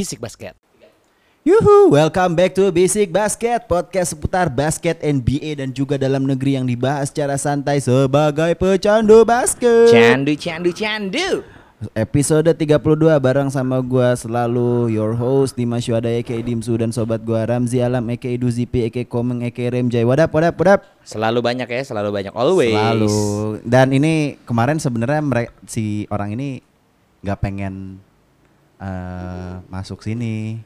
Bisik Basket. Yuhu, welcome back to Basic Basket, podcast seputar basket NBA dan juga dalam negeri yang dibahas secara santai sebagai pecandu basket. Candu, candu, candu. Episode 32 bareng sama gua selalu your host Dimas Syuhada aka Dimsu dan sobat gua Ramzi Alam aka Duzipi aka Komeng aka Remjay. Wadap, wadap, wadap. Selalu banyak ya, selalu banyak. Always. Selalu. Dan ini kemarin sebenarnya si orang ini nggak pengen eh, masuk sini.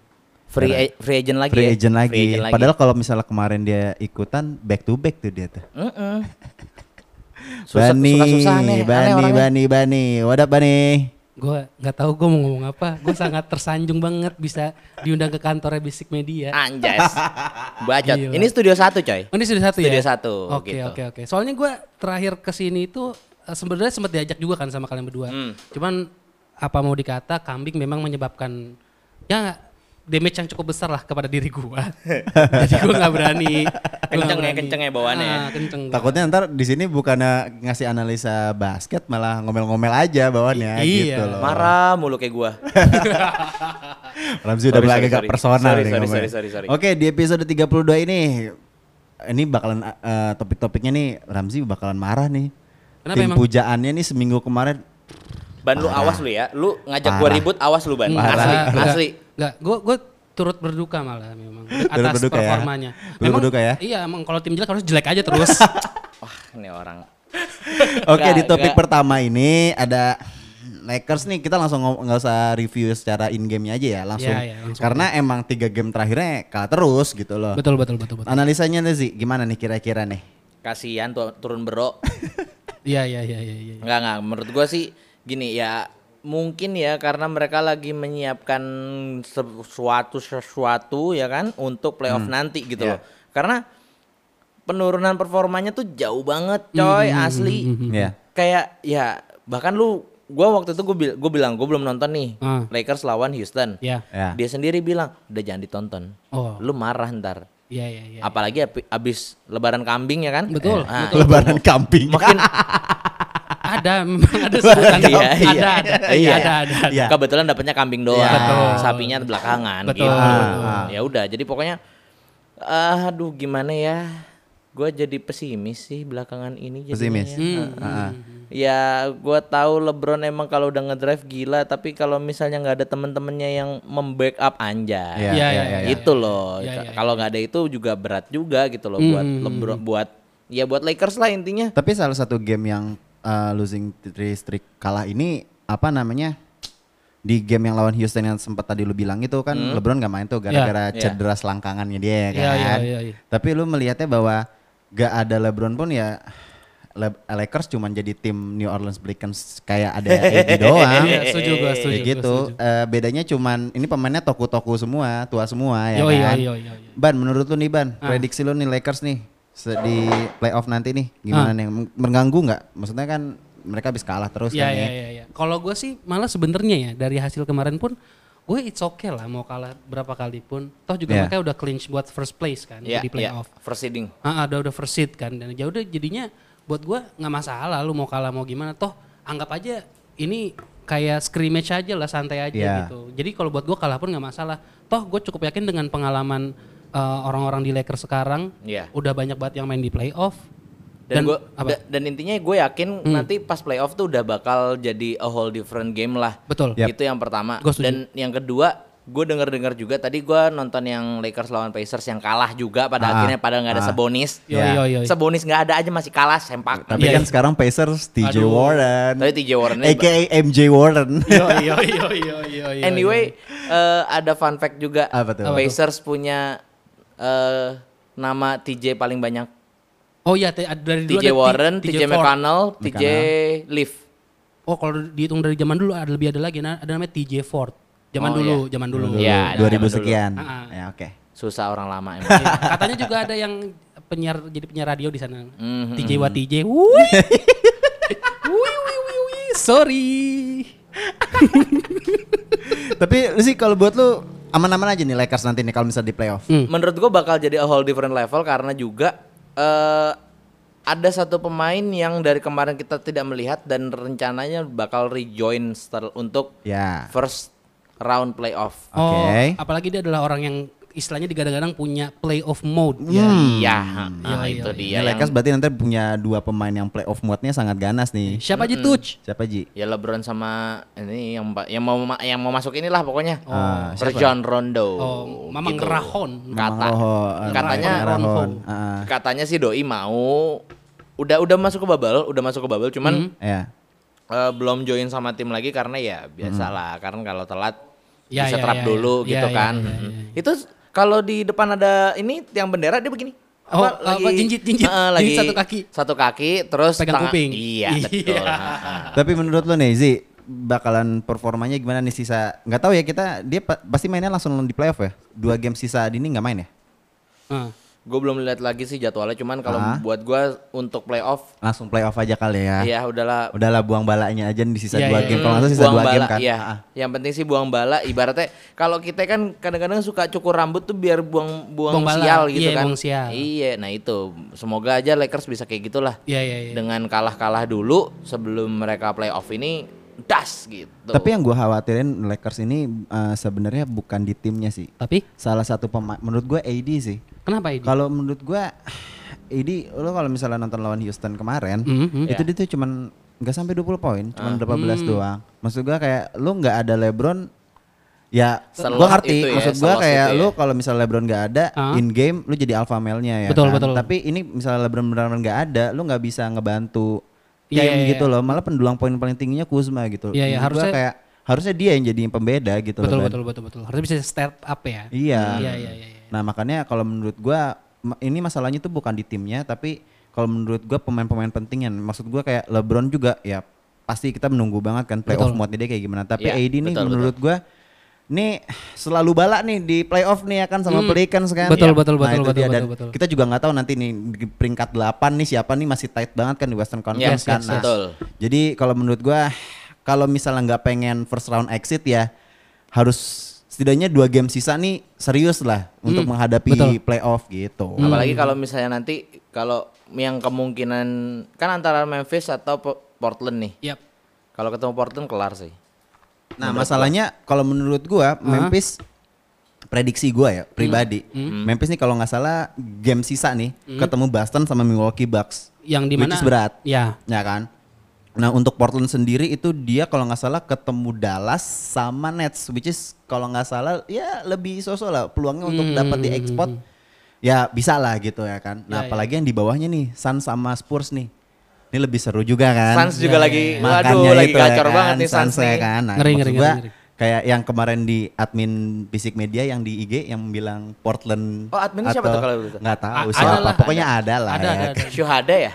Free, a- free agent lagi Free ya? agent lagi. Free agent lagi. Padahal kalau misalnya kemarin dia ikutan back to back tuh dia tuh. Mm-mm. Susah, Bani, susah, aneh Bani, orangnya. Bani, Bani. Wadap Bani. Gue nggak tahu gue mau ngomong apa. Gue sangat tersanjung banget bisa diundang ke kantornya Basic Media. Anjas. Bacot. Gila. Ini studio satu coy. Oh, ini sudah satu Studio ya? satu, Oke gitu. oke oke. Soalnya gue terakhir ke sini itu eh, sebenarnya sempat diajak juga kan sama kalian berdua. Hmm. Cuman apa mau dikata kambing memang menyebabkan ya damage yang cukup besar lah kepada diri gue. Jadi gue nggak berani. Gua nggak Kenceng ya, berani. kenceng ya bawaannya ya. Ah, kenceng. gua. Takutnya ntar di sini bukan ngasih analisa basket malah ngomel-ngomel aja bawaannya I- iya. gitu loh. Marah mulu kayak gua. Ramzi udah Sorry, mulai agak sorry. personal Sorry, nih sorry, ngomongnya. sorry, sorry, sorry. Oke, di episode 32 ini ini bakalan eh, topik-topiknya nih Ramzi bakalan marah nih. Kenapa Tim emang? pujaannya nih seminggu kemarin Ban lu awas lu ya. Lu ngajak gua ribut awas lu ban. Asli, asli. Enggak, gue gue turut berduka malah memang Turut atas berduka ya? performanya. Turut berduka ya? Iya, emang kalau tim jelek harus jelek aja terus. Wah, ini orang. Oke di topik pertama ini ada Lakers nih kita langsung ngom- nggak usah review secara in gamenya aja ya langsung, Iya, iya, langsung karena emang tiga game terakhirnya kalah terus gitu loh. betul betul betul betul. Analisanya nih sih gimana nih kira-kira nih? Kasihan tuh turun bero. Iya iya iya iya. iya. Enggak enggak, menurut gua sih gini ya mungkin ya karena mereka lagi menyiapkan sesuatu sesuatu ya kan untuk playoff nanti gitu Iya. loh. Karena penurunan performanya tuh jauh banget coy asli. Ya. Kayak ya bahkan lu gua waktu itu gua, bil- gua bilang gua belum nonton nih Ah. Lakers lawan Houston. Iya. Ya. Dia sendiri bilang udah jangan ditonton. Oh. Lu marah ntar. Iya iya iya. Apalagi api- abis lebaran kambing ya kan? Betul, Nah, Lebaran kambing. Makin Ada memang ada sebutan. Iya, ada, iya. ada, ada, Iya. ada, ada, ada. Iya. kebetulan dapatnya kambing doang, Iya. Betul. sapinya belakangan Betul, gitu. betul. Ya udah, jadi pokoknya ah, aduh gimana ya? Gue jadi pesimis sih belakangan ini jadinya. Pesimis. Hmm. Ah, ah. Ya, gue tahu LeBron emang kalau udah ngedrive gila, tapi kalau misalnya nggak ada temen-temennya yang membackup anjay. Iya, Iya, iya, iya, iya. iya. Itu loh. Iya, iya, Kalau nggak ada itu juga berat juga gitu loh buat Hmm. LeBron buat ya buat Lakers lah intinya. Tapi salah satu game yang uh, losing three streak kalah ini apa namanya? Di game yang lawan Houston yang sempat tadi lu bilang itu kan LeBron gak main tuh gara-gara Iya. cedera selangkangannya dia Iya, kan. iya, iya, iya. Tapi lu melihatnya bahwa gak ada LeBron pun ya Le- Lakers cuman jadi tim New Orleans Pelicans kayak ada AD doang. Iya, setuju gua, setuju. Kayak gua gitu. setuju. Eh, bedanya cuman ini pemainnya toku-toku semua, tua semua ya Yo, yo, kan. yo, yo, yo. Ban, menurut lu nih Ban, Ah. prediksi lu nih Lakers nih di playoff nanti nih gimana Ah. nih? Meng- Mengganggu nggak? Maksudnya kan mereka habis kalah terus Iya kan iya nih. iya. iya. Kalau gue sih malah sebenarnya ya dari hasil kemarin pun gue it's okay lah mau kalah berapa kali pun. Toh juga Iya. mereka udah clinch buat first place kan Iya, di iya, playoff. first seeding. Ah, ada udah first seed kan dan ya udah jadinya buat gue nggak masalah lu mau kalah mau gimana toh anggap aja ini kayak scrimmage aja lah santai aja Iya. gitu. Jadi kalau buat gue kalah pun nggak masalah. Toh gue cukup yakin dengan pengalaman eh, orang-orang di Lakers sekarang Iya. udah banyak banget yang main di playoff. dan, Dan gua apa? da- dan intinya gue yakin nanti pas playoff tuh udah bakal jadi a whole different game lah Betul. Yap. itu yang pertama dan yang kedua gue denger dengar juga tadi gue nonton yang Lakers lawan Pacers yang kalah juga pada Ah, akhirnya pada nggak ada ah. Sebonis Yo Iya. yo yo. Sebonis nggak ada aja masih kalah sempak Tapi Iya, kan iya. sekarang Pacers TJ Aduh. Warren. tapi TJ Warren AKA MJ Warren. Yo yo yo yo yo. yo, anyway eh, ada fun fact juga Apa tuh? Pacers punya eh, nama TJ paling banyak Oh iya, dari dulu TJ ada T- Warren, TJ. McConnell, TJ. Leaf Oh kalau dihitung dari zaman dulu ada lebih ada lagi, nah, ada namanya TJ Ford. Zaman Oh, dulu, iya. zaman dulu. Dulu, Iya, 2000 zaman dulu. sekian. Ah, ah. Ya oke. susah orang lama emang Iya, Katanya juga ada yang penyiar jadi penyiar radio di sana. Mhm. TJ wa TJ. Wui. Wui wui wui wui. Sorry. Tapi lu sih kalau buat lu aman-aman aja nih Lakers nanti nih kalau misalnya di playoff. Hmm. Menurut gua bakal jadi a whole different level karena juga eh ada satu pemain yang dari kemarin kita tidak melihat dan rencananya bakal rejoin setel- untuk Ya. first round playoff. Oh, Oke. apalagi dia adalah orang yang istilahnya digadang-gadang punya playoff mode. Iya, Iya, nah, iya, itu iya. dia yang Lakers berarti nanti punya dua pemain yang playoff mode-nya sangat ganas nih. Siapa aja Tuch? Siapa Ji? ya LeBron sama ini yang yang mau yang mau masuk inilah pokoknya. Ah, siapa? John Rondo. Oh, Mamang Gitu. Rahon. Kata Rohon. katanya. Ronho. Ah, katanya si doi mau udah udah masuk ke bubble, udah masuk ke bubble cuman ya. eh, belum join sama tim lagi karena ya biasalah karena kalau telat Ya, bisa ya, terap ya, dulu ya. gitu Ya, ya, kan. ya, ya, Mm. Itu s- kalau di depan ada ini tiang bendera dia begini. Oh, apa, jinjit, jinjit. Heeh, lagi Jinjit satu kaki. Satu kaki terus Pegang tangan- kuping. Iya, Iya. betul. Heeh. Tapi menurut lo nih Zi, bakalan performanya gimana nih sisa? Nggak tahu ya kita dia pa- pasti mainnya langsung di playoff ya. Dua game sisa ini nggak main ya? Ah. Gue belum lihat lagi sih jadwalnya, cuman kalau Ah. buat gua untuk playoff, Langsung playoff aja kali ya. ya udahlah Udahlah buang balanya aja di sisa Iya, dua iya, game. iya. Kalau salah sisa buang dua bala, game kan. Iya. Ah, ah. Yang penting sih buang bala. Ibaratnya kalau kita kan kadang-kadang suka cukur rambut tuh biar buang buang, Buang bala. sial gitu Iya, kan. buang sial. Iya, nah itu. Semoga aja Lakers bisa kayak gitulah. Iya, iya, iya. Dengan kalah-kalah dulu sebelum mereka playoff ini das gitu. Tapi yang gua khawatirin Lakers ini eh, sebenarnya bukan di timnya sih. Tapi Salah satu pemain menurut gua AD sih. kenapa ini? Kalau menurut gua AD lo kalau misalnya nonton lawan Houston kemarin, Mhm, mhm. itu dia tuh cuman nggak sampai 20 poin, cuman berapa belas doang. Maksud gua kayak lu nggak ada LeBron Ya, gua ngerti. ya, Maksud gua selos kayak ya. lu kalau misalnya LeBron nggak ada Ah. in game, lu jadi alpha male-nya ya. Betul, kan? betul. Tapi ini misalnya LeBron benar-benar nggak ada, lu nggak bisa ngebantu tim Iya, iya, gitu iya. loh. Malah pendulang poin paling tingginya Kuzma gitu. Iya, iya, Menurut gua harusnya- kayak harusnya dia yang jadi pembeda gitu betul, loh. Ben. betul, betul, betul. Harusnya bisa step up ya. Iya. Iya, iya, iya. iya. Nah makanya kalau menurut gua ma- ini masalahnya tuh bukan di timnya tapi kalau menurut gua pemain-pemain penting yang maksud gua kayak LeBron juga ya pasti kita menunggu banget kan playoff Betul. mode dia kayak gimana. Tapi Iya, AD nih betul, menurut gua nih selalu balak nih di playoff nih ya kan sama Hmm. Pelicans kan. Betul, Iya. betul, Nah, betul, betul, dia. Dan betul, betul. Kita juga nggak tahu nanti nih di peringkat 8 nih siapa nih masih tight banget kan di Western Conference Yes, kan. yes, Nah, betul. Jadi kalau menurut gua kalau misalnya nggak pengen first round exit ya harus setidaknya dua game sisa nih serius lah untuk Hmm, menghadapi betul. playoff gitu. Apalagi kalau misalnya nanti kalau yang kemungkinan kan antara Memphis atau Po- Portland nih. Yap. Kalau ketemu Portland kelar sih. Nah, masalahnya kalau menurut gua Memphis prediksi gua ya pribadi. Memphis nih kalau nggak salah game sisa nih ketemu Boston sama Milwaukee Bucks. Yang di mana? berat. Ya. Ya kan? Nah, untuk Portland sendiri itu dia kalau nggak salah ketemu Dallas sama Nets which is kalau nggak salah ya lebih sosok lah peluangnya untuk dapat di ekspor ya bisa lah gitu ya kan. Nah, Ya, ya. apalagi yang di bawahnya nih Suns sama Spurs nih. Ini lebih seru juga kan. Suns juga Ya, lagi ya, ya. waduh lagi itu ya gacor kan, banget nih Suns ya nih. kan. Nah, Ngeri, ngeri, gua ngeri, ngeri. kayak yang kemarin di admin Fisik Media yang di IG yang bilang Portland Oh, adminnya siapa tuh kalau begitu? Nggak tahu A- siapa. ada lah, Pokoknya ada, lah Ada, ya. ada, ada. Syuhada ya?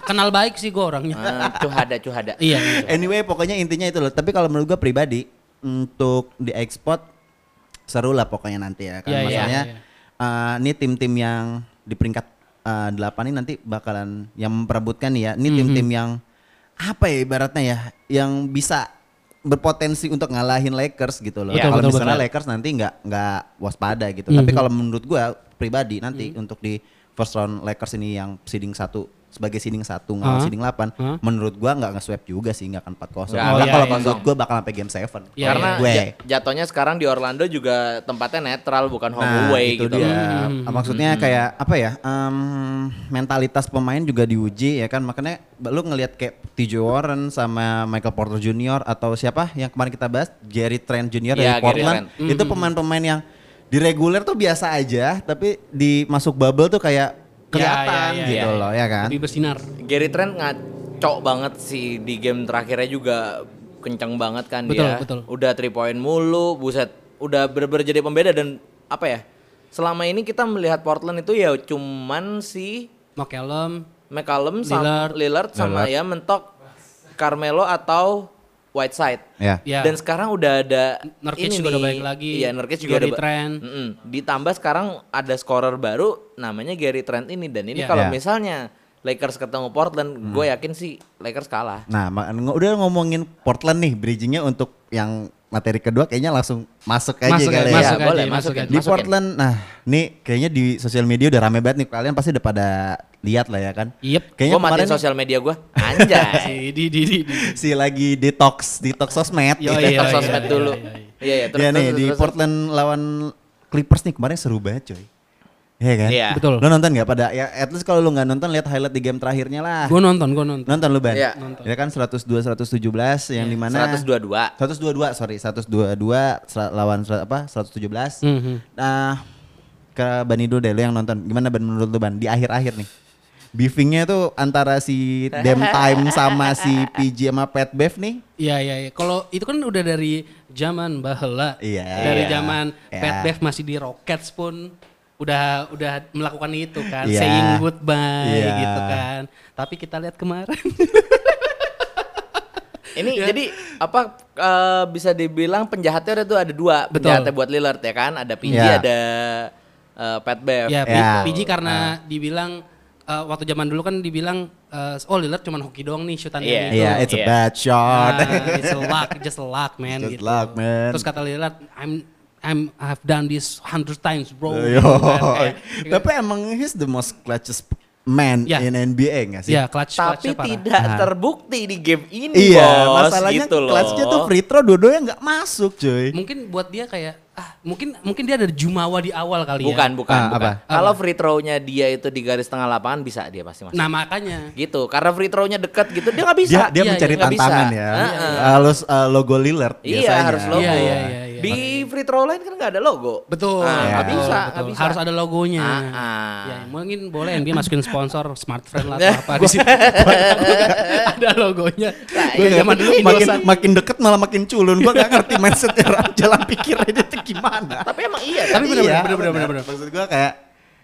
Kenal baik sih gue orangnya. Eh, Cuhada, cuhada. Iya. iya. Anyway, pokoknya intinya itu loh. Tapi kalau menurut gua pribadi untuk di ekspor seru lah pokoknya nanti ya kan. Iya, iya, Masalahnya iya, eh, ini tim-tim yang di peringkat eh, delapan ini nanti bakalan yang memperebutkan nih ya. Ini Mhm. tim-tim yang apa ya ibaratnya ya, yang bisa berpotensi untuk ngalahin Lakers gitu loh. Iya, kalau misalnya betul. Lakers nanti nggak nggak waspada gitu. Tapi Mhm. kalau menurut gua pribadi nanti untuk di first round Lakers ini yang seeding satu sebagai seeding satu ngelawan Ah. seeding 8 Ah. menurut gua nggak nge-sweep juga sih nggak akan 4-0. Nggak, Malah iya, kalau iya, menurut iya. gua bakal sampai game 7. Iya, Karena gue. ja- jatuhnya sekarang di Orlando juga tempatnya netral bukan home Nah, away itu gitu. dia. Hmm. Maksudnya kayak apa ya? em, mentalitas pemain juga diuji ya kan. Makanya lu ngelihat kayak TJ Warren sama Michael Porter Jr. atau siapa yang kemarin kita bahas, Jerry Trent Jr. dari Gary Portland. Trent. Itu pemain-pemain yang di reguler tuh biasa aja, tapi di masuk bubble tuh kayak kelihatan iya, iya, gitu iya. loh ya kan. Lebih bersinar. Gary Trent ngaco banget sih di game terakhirnya juga kencang banget kan Betul, dia. betul. Udah 3 point mulu, buset. Udah bener-bener jadi pembeda dan apa ya? Selama ini kita melihat Portland itu ya cuman si McCallum. McCallum sama Lillard. Lillard, sama ya mentok Carmelo atau Whiteside. Ya. Ya. Dan sekarang udah ada Nurkic ini juga udah nih. balik lagi, Iya, Nurkic juga Gary udah ba- Trent. Mm-mm. Ditambah sekarang ada scorer baru namanya Gary Trent ini dan ini Iya. kalau Iya. misalnya Lakers ketemu Portland, gue yakin sih Lakers kalah. Nah, udah ngomongin Portland nih, bridgingnya untuk yang materi kedua kayaknya langsung masuk aja Masuk kali ya, masuk Ya, boleh, aja, masuk masuk aja. Di Masukin. Portland, nah ini kayaknya di sosial media udah rame banget nih. Kalian pasti udah pada lihat lah ya kan. Yep. Kayaknya Gue matiin kemarin sosial media gue, anjay. Si di di di. di. si lagi detox, detox sosmed. Yo, Detox iya, iya, sosmed iya, dulu. iya, iya. Iya, iya, terus, ya nih terus, di terus, Portland lawan Clippers nih kemarin seru banget coy. Iya kan? Iya. Betul. Lo nonton nggak pada ya at least kalau lu nggak nonton lihat highlight di game terakhirnya lah. Gue nonton, gue nonton. Nonton lu Ban? Iya. Nonton. Ya kan 102 117 yang di mana 122. 122 sorry 122 sera- lawan apa 117. Mhm. Nah ke Bani dulu deh lu yang nonton gimana Ban menurut lu Ban di akhir-akhir nih beefingnya tuh antara si Dem Time sama si PG sama Pat Bev nih Iya iya iya. Kalau itu kan udah dari zaman bahela. Iya. Dari Iya. zaman Iya. Pat Bev masih di Rockets pun udah udah melakukan itu kan, Iya. saying goodbye Iya. gitu kan. Tapi kita lihat kemarin. Ini Ya. jadi apa eh, bisa dibilang penjahatnya tuh ada dua Betul. penjahatnya buat Lillard ya kan ada PG Iya. ada eh, Pat Bev. ya, Ya. PG karena dibilang eh, waktu zaman dulu kan dibilang eh, oh Lillard cuma hoki doang nih shootannya Iya. gitu. Iya, it's a Iya. bad shot. Ah, it's a luck, just a luck man Just gitu. luck, man. Terus kata Lillard, I'm I'm I've done this hundred times bro. Yo. Kayak- Tapi emang he's the most clutchest man Ya. in NBA nggak sih? Ya clutch Tapi parah. tidak Ah. terbukti di game ini Iya, bos masalahnya gitu clutchnya tuh free throw dua-duanya nggak masuk cuy. Mungkin buat dia kayak ah mungkin mungkin dia ada jumawa di awal kali Bukan, ya. bukan, Ah, bukan. apa? Kalau free throw-nya dia itu di garis tengah lapangan bisa dia pasti masuk. Nah makanya gitu, karena free throw-nya dekat gitu dia nggak bisa. Dia dia Iya, mencari iya, tantangan bisa. ya. Heeh. Harus uh, logo Lillard Iya biasanya. harus logo. Iya, iya, iya, iya. Di free throw lain kan nggak ada logo. betul. Ah, nggak Iya. bisa, betul. bisa. Harus ada logonya. Ah, ah. Ya mungkin boleh dia masukin sponsor Smart Friend lah atau apa di situ. ada logonya. Nah, Gue iya, zaman dulu makin Indosat. makin deket malah makin culun. Gua gak ngerti mindsetnya orang jalan pikirnya dia tuh gimana. Tapi emang iya. Tapi bener, Iya, bener, bener, bener. bener. Maksud gua kayak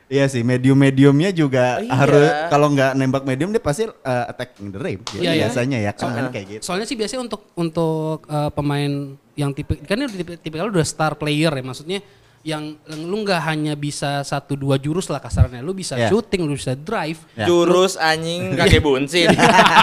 Iya sih, medium-mediumnya juga Iya. harus kalau nggak nembak medium dia pasti uh, attacking the rim. Iya, iya. biasanya ya kan kayak gitu. Soalnya sih biasanya untuk untuk eh, pemain yang tipe kan ini tipe tipe udah star player ya maksudnya yang lu nggak hanya bisa satu dua jurus lah kasarnya lu bisa Ya. shooting lu bisa drive Ya. Jurus anjing kakek bunsin.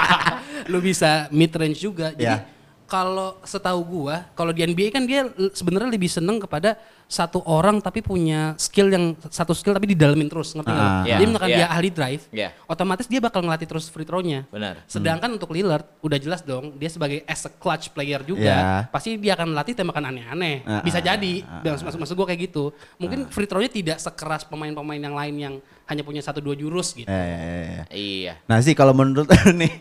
lu bisa mid range juga jadi Ya. Kalau setahu gua kalau di NBA kan dia sebenarnya lebih seneng kepada satu orang tapi punya skill yang satu skill tapi didalemin terus ngerti nggak? Ah. Iya, Jadi misalkan iya. dia ahli drive, Iya. otomatis dia bakal ngelatih terus free throw-nya. Benar. Sedangkan untuk Lillard udah jelas dong dia sebagai as a clutch player juga Iya. pasti dia akan latih tembakan aneh-aneh. Ah, Bisa ah, jadi. ah, Maksud, maksud, maksud gua kayak gitu. Mungkin free throw-nya tidak sekeras pemain-pemain yang lain yang hanya punya satu dua jurus gitu. Eh, eh, eh, eh. iya. Nah sih kalau menurut nih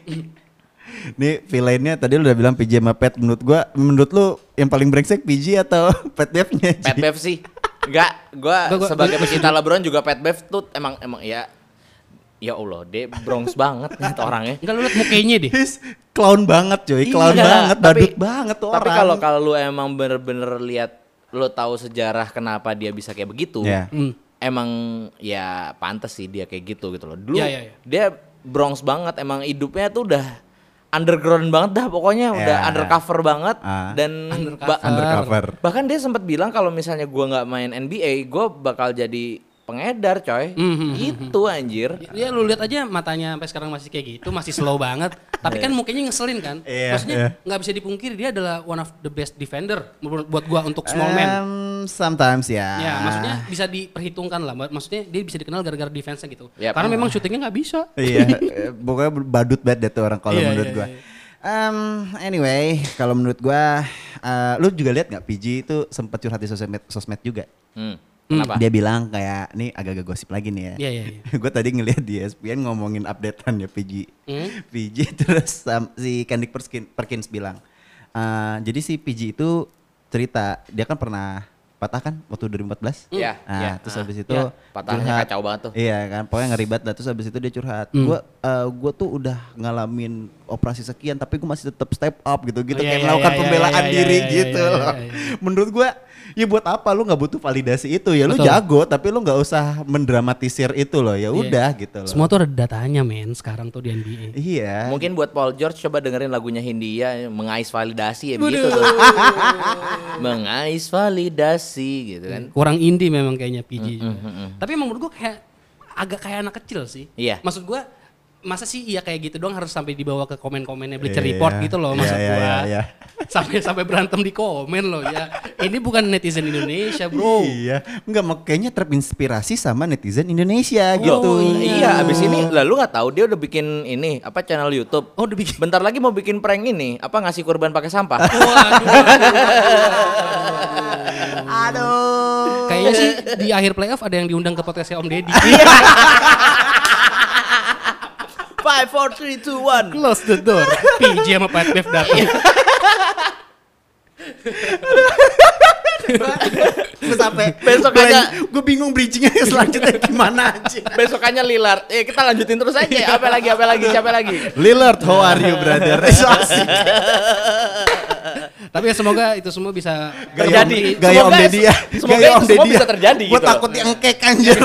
Nih villainnya tadi lu udah bilang PJ sama Pat menurut gua menurut lu yang paling brengsek PJ atau Pat Devnya? Pat Bev sih. Enggak, gua Gua- gua- sebagai pecinta LeBron juga Pat Bev tuh emang emang ya Ya Allah, dia Bronx banget nih tuh orangnya. Enggak lu liat mukanya deh. He's clown banget cuy, clown Iya, banget, tapi- badut banget tuh Tapi orang. kalau kalau lu emang bener-bener lihat lu tahu sejarah kenapa dia bisa kayak begitu. Iya. Hmm. Emang ya pantas sih dia kayak gitu gitu loh. Dulu Iya, iya, iya. dia Bronx banget, emang hidupnya tuh udah underground banget dah pokoknya udah Iya. undercover banget Ah. dan ba- undercover. bahkan dia sempat bilang kalau misalnya gua nggak main NBA, gua bakal jadi pengedar coy. Mhm. Gitu anjir. Ya lu lihat aja matanya sampai sekarang masih kayak gitu, masih slow banget. Tapi kan mukanya ngeselin kan. Iya, Maksudnya iya. nggak bisa dipungkiri dia adalah one of the best defender buat gua untuk small man. Um, sometimes ya. Ya, maksudnya bisa diperhitungkan lah. Maksudnya dia bisa dikenal gara-gara defense-nya gitu. Yap. Karena memang syutingnya nggak bisa. iya, eh, pokoknya badut banget deh tuh orang kalau Iya, menurut iya, gua. iya. Um, anyway, kalau menurut gua, eh, lu juga lihat nggak PG itu sempat curhat di sosmed, sosmed juga. Hmm. Kenapa? Dia bilang kayak, nih agak-agak gosip lagi nih ya. Iya, iya, iya. gue tadi ngeliat di ESPN ngomongin updatean ya PG. Hmm? PG terus sam- si Kendrick Perkins, bilang, eh, jadi si PG itu cerita dia kan pernah patah kan waktu 2014. Iya, Nah, iya. terus Ah, habis itu iya. Patahnya kacau banget tuh. Iya kan, pokoknya ngeribat lah terus habis itu dia curhat. Hmm. Gua eh, gua tuh udah ngalamin operasi sekian tapi gua masih tetap step up gitu gitu Iya, kayak iya, melakukan iya, pembelaan iya, iya, diri iya, gitu iya, iya, loh. iya. Menurut gua ya buat apa lu nggak butuh validasi itu ya lu Betul. jago tapi lu nggak usah mendramatisir itu loh ya udah gitu loh. Semua tuh ada datanya men sekarang tuh di NBA. Iya. Mungkin buat Paul George coba dengerin lagunya Hindia mengais validasi ya begitu tuh. mengais validasi gitu kan. Kurang indie memang kayaknya PG. Mm, juga. Tapi emang menurut gua kayak agak kayak anak kecil sih. Iya. Maksud gua masa sih iya kayak gitu doang harus sampai dibawa ke komen-komennya Bleacher Iya, Report gitu loh maksud iya, gua. iya, iya. Sampai sampai berantem di komen loh ya. Ini bukan netizen Indonesia, Bro. Iya, enggak makanya terinspirasi sama netizen Indonesia Oh, gitu. Iya, abis ini lalu nggak tahu dia udah bikin ini apa channel YouTube. Oh, udah bikin. Bentar lagi mau bikin prank ini, apa ngasih kurban pakai sampah. Aduh. Kayaknya sih di akhir playoff ada yang diundang ke podcastnya Om Deddy. Five, four, three, two, one. Close the door. PJ sama Pat Bev datang. Gue sampai Besok aja. gue bingung bridgingnya selanjutnya gimana aja. Besokannya Lillard. Eh kita lanjutin terus aja. Apa lagi? Apa lagi? Siapa lagi? Lillard, how are you brother? Tapi ya semoga itu semua bisa Gaya, Terjadi. Om- gaya Om Semoga- Deddy ya. semoga Gaya itu Om semua bisa ya. terjadi Gue gitu takut yang kek anjir.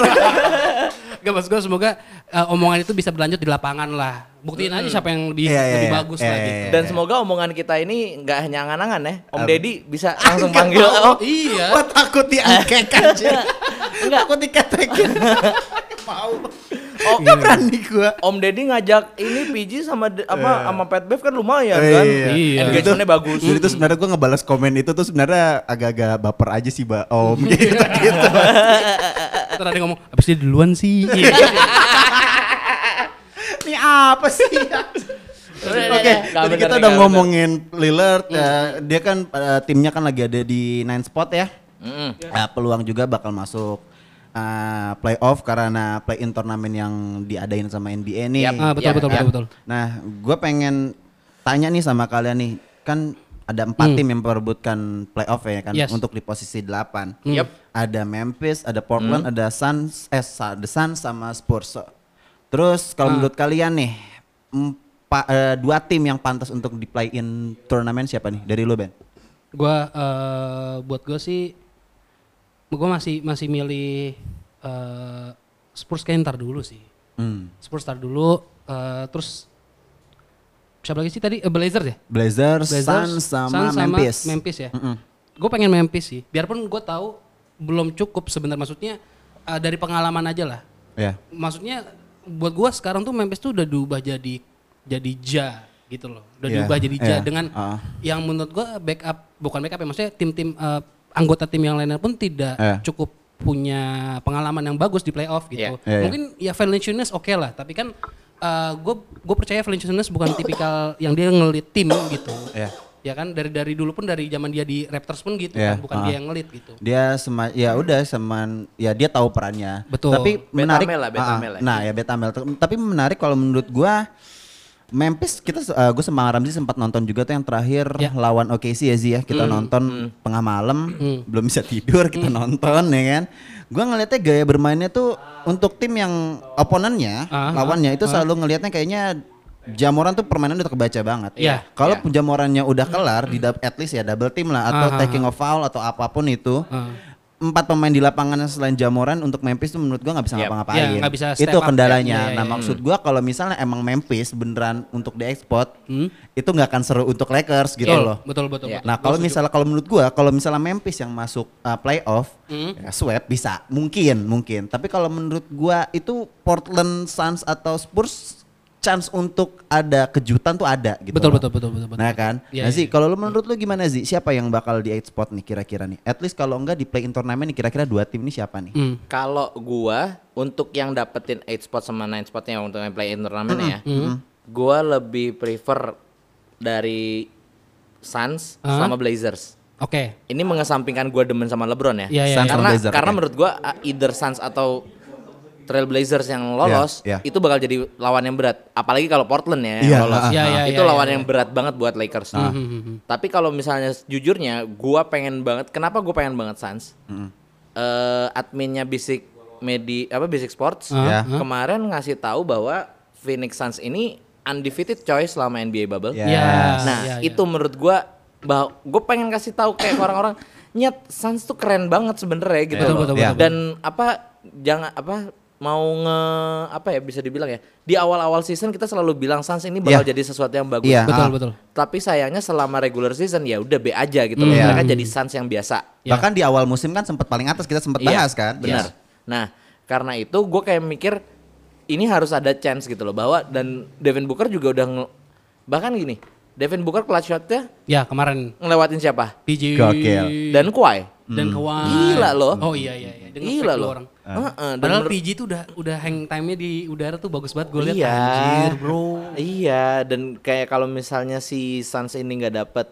Gak maksud gue semoga uh, omongan itu bisa berlanjut di lapangan lah. Buktiin aja siapa yang lebih, Iya, iya, lebih iya. bagus Iya, lah iya, gitu. iya. Dan semoga omongan kita ini nggak hanya angan-angan ya. Om Apa? Deddy bisa langsung panggil. Oh, Iya. Gue takut diangkek. Enggak. Takut diketekin. Mau. Oh, Gak berani gue. Om Deddy ngajak ini PG sama de- apa sama Pat Bev kan lumayan Eh, kan. Iya. Engagementnya bagus. Jadi tuh sebenarnya gue ngebalas komen itu tuh sebenarnya agak-agak baper aja sih, Mbak Om gitu gitu. Ntar ada ngomong, abis dia duluan sih. Iya. Ini apa sih? Oke, Nggak tadi kita udah ngomongin Lillard, eh, dia kan eh, timnya kan lagi ada di nine spot ya. Mm-mm. Eh, peluang juga bakal masuk eh, playoff karena play-in turnamen yang diadain sama NBA nih. Yap. Ah, betul, Ya, betul, ya. betul, betul. Nah, gue pengen tanya nih sama kalian nih, kan ada empat tim yang memperebutkan playoff ya kan Yes. untuk di posisi 8 Yep. Ada Memphis, ada Portland, ada Suns, eh Sa- the Suns sama Spurs. Terus kalau menurut kalian nih, empa- eh, dua tim yang pantas untuk di play-in turnamen siapa nih? Dari lu Ben? Gua eh, buat gue sih, gue masih masih milih eh, Spurs kayak ntar dulu sih. Hmm. Spurs ntar dulu, eh, terus siapa lagi sih tadi? Eh, Blazers ya? Blazers, Blazers, Suns sama, Suns Memphis. Memphis ya. Mm-mm. Gue pengen Memphis sih. Biarpun gue tahu belum cukup sebenarnya maksudnya eh, dari pengalaman aja lah. Ya. Maksudnya buat gue sekarang tuh Memphis tuh udah diubah jadi jadi ja gitu loh. Udah Iya, diubah jadi ja iya, dengan ah. yang menurut gue backup bukan backup ya maksudnya tim-tim eh, anggota tim yang lainnya pun tidak Iya. cukup punya pengalaman yang bagus di playoff gitu. Iya. Iya, iya. Mungkin ya Valanciunas oke lah, tapi kan gue gue percaya Valanciunas bukan tipikal yang dia ngelit tim gitu. Iya. Ya kan dari dari dulu pun dari zaman dia di Raptors pun gitu Iya, kan, bukan ah. dia yang ngelit gitu. Dia sema ya udah seman ya dia tahu perannya. Betul. Tapi menarik lah, ah, lah. Nah, ya beta male. Tapi menarik kalau menurut gua Memphis kita uh, gue sama Ramzi sempat nonton juga tuh yang terakhir Ya. lawan OKC ya Zi ya. Kita nonton tengah malam, belum bisa tidur kita nonton ya kan. Gua ngelihatnya gaya bermainnya tuh untuk tim yang oponennya, Ah, lawannya itu selalu ngelihatnya kayaknya Jamoran tuh permainan udah kebaca banget. Iya. Kalau Jamorannya udah kelar di at least ya double team lah atau ah, taking of foul atau apa pun itu. Ah. Empat pemain di lapangan selain Jamoran untuk Memphis tuh menurut gua nggak bisa Yep. ngapa-ngapain. Bisa step itu up. kendalanya. Iya, nah, iya. maksud gua kalau misalnya emang Memphis beneran untuk diekspor, Hmm? itu nggak akan seru untuk Lakers gitu Betul, loh. Betul betul. Iya. betul. Nah, kalau misalnya kalau menurut gua kalau misalnya Memphis yang masuk uh, playoff, Hmm. ya sweep bisa, mungkin, mungkin. Tapi kalau menurut gua itu Portland Suns atau Spurs chance untuk ada kejutan tuh ada gitu. betul, loh. betul betul betul betul. Nah kan, Iya, nah iya, Zi, kalau lu menurut lu gimana Zi? Siapa yang bakal di 8 spot nih kira-kira nih? At least kalau enggak di play-in turnamen nih kira-kira dua tim ini siapa nih? Hmm. Kalau gua untuk yang dapetin 8 spot sama 9 spotnya untuk yang play in turnamen ya, gua lebih prefer dari Suns Ah. sama Blazers. Oke. Ini mengesampingkan gua demen sama LeBron ya. Iya, iya, Suns iya. karena Blazers, karena menurut gua uh, either Suns atau Trail Blazers yang lolos Iya, iya. itu bakal jadi lawan yang berat. Apalagi kalau Portland ya Iya, yang lolos. ah, Iya, iya, itu iya, lawan iya, yang berat banget buat Lakers. Tapi kalau misalnya jujurnya gua pengen banget kenapa gua pengen banget Suns? Eh, adminnya Basic Medi apa Basic Sports Ya. kemarin ngasih tahu bahwa Phoenix Suns ini undefeated choice selama NBA bubble. Ya. Iya. Nah, iya, itu menurut gua bahwa gue pengen kasih tahu kayak ke orang-orang nyet Suns tuh keren banget sebenarnya gitu Betul, loh. betul, betul, Dan apa jangan apa mau nge apa ya bisa dibilang ya. Di awal-awal season kita selalu bilang Suns ini bakal Iya. jadi sesuatu yang bagus. Iya. Betul Ah. betul. Tapi sayangnya selama regular season ya udah B aja gitu loh. Iya. Mereka jadi Suns yang biasa. Ya. Bahkan di awal musim kan sempat paling atas kita sempat Iya, bahas kan. Benar. Nah, karena itu gue kayak mikir ini harus ada chance gitu loh bahwa dan Devin Booker juga udah nge- bahkan gini, Devin Booker clutch shotnya Ya kemarin ngelewatin siapa? PJ Gokil. Dan Kawhi. Dan Kawhi. Gila loh. Oh iya iya iya. Dia Gila loh. orang. Heeh, dan Padahal PJ tuh udah udah hang time-nya di udara tuh bagus banget gue lihat iya. anjir, Bro. Iya, dan kayak kalau misalnya si Suns ini nggak dapet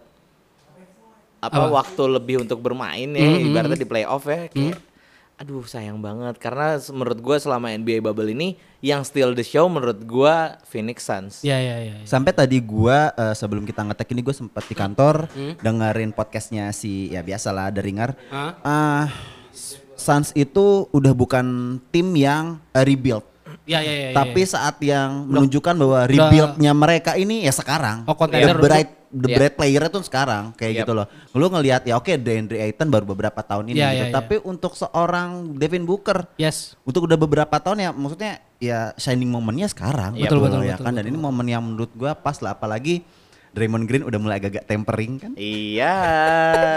apa, Apa? waktu lebih untuk bermain ya, Mhm. ibaratnya di playoff ya, kayak aduh sayang banget karena menurut gua selama NBA bubble ini yang steal the show menurut gua Phoenix Suns. Iya iya iya. iya. Sampai tadi gua eh, sebelum kita ngetek ini gue sempat di kantor Hmm. dengerin podcastnya si ya biasalah ada Ringar. Hah? Ah, Suns itu udah bukan tim yang eh, rebuild. Iya iya iya. Tapi iya. saat yang menunjukkan bahwa rebuildnya mereka ini ya sekarang. Oh, the contender bright the Iya. bright player itu sekarang kayak Yep. gitu loh. Lu ngelihat ya oke DeAndre Ayton baru beberapa tahun ini Iya, gitu. iya, iya. Tapi untuk seorang Devin Booker yes. untuk udah beberapa tahun ya maksudnya ya shining momennya sekarang Iya, gitu betul, loh betul, ya betul, kan dan ini momen yang menurut gua pas lah apalagi Draymond Green udah mulai agak-agak tempering kan. Iya.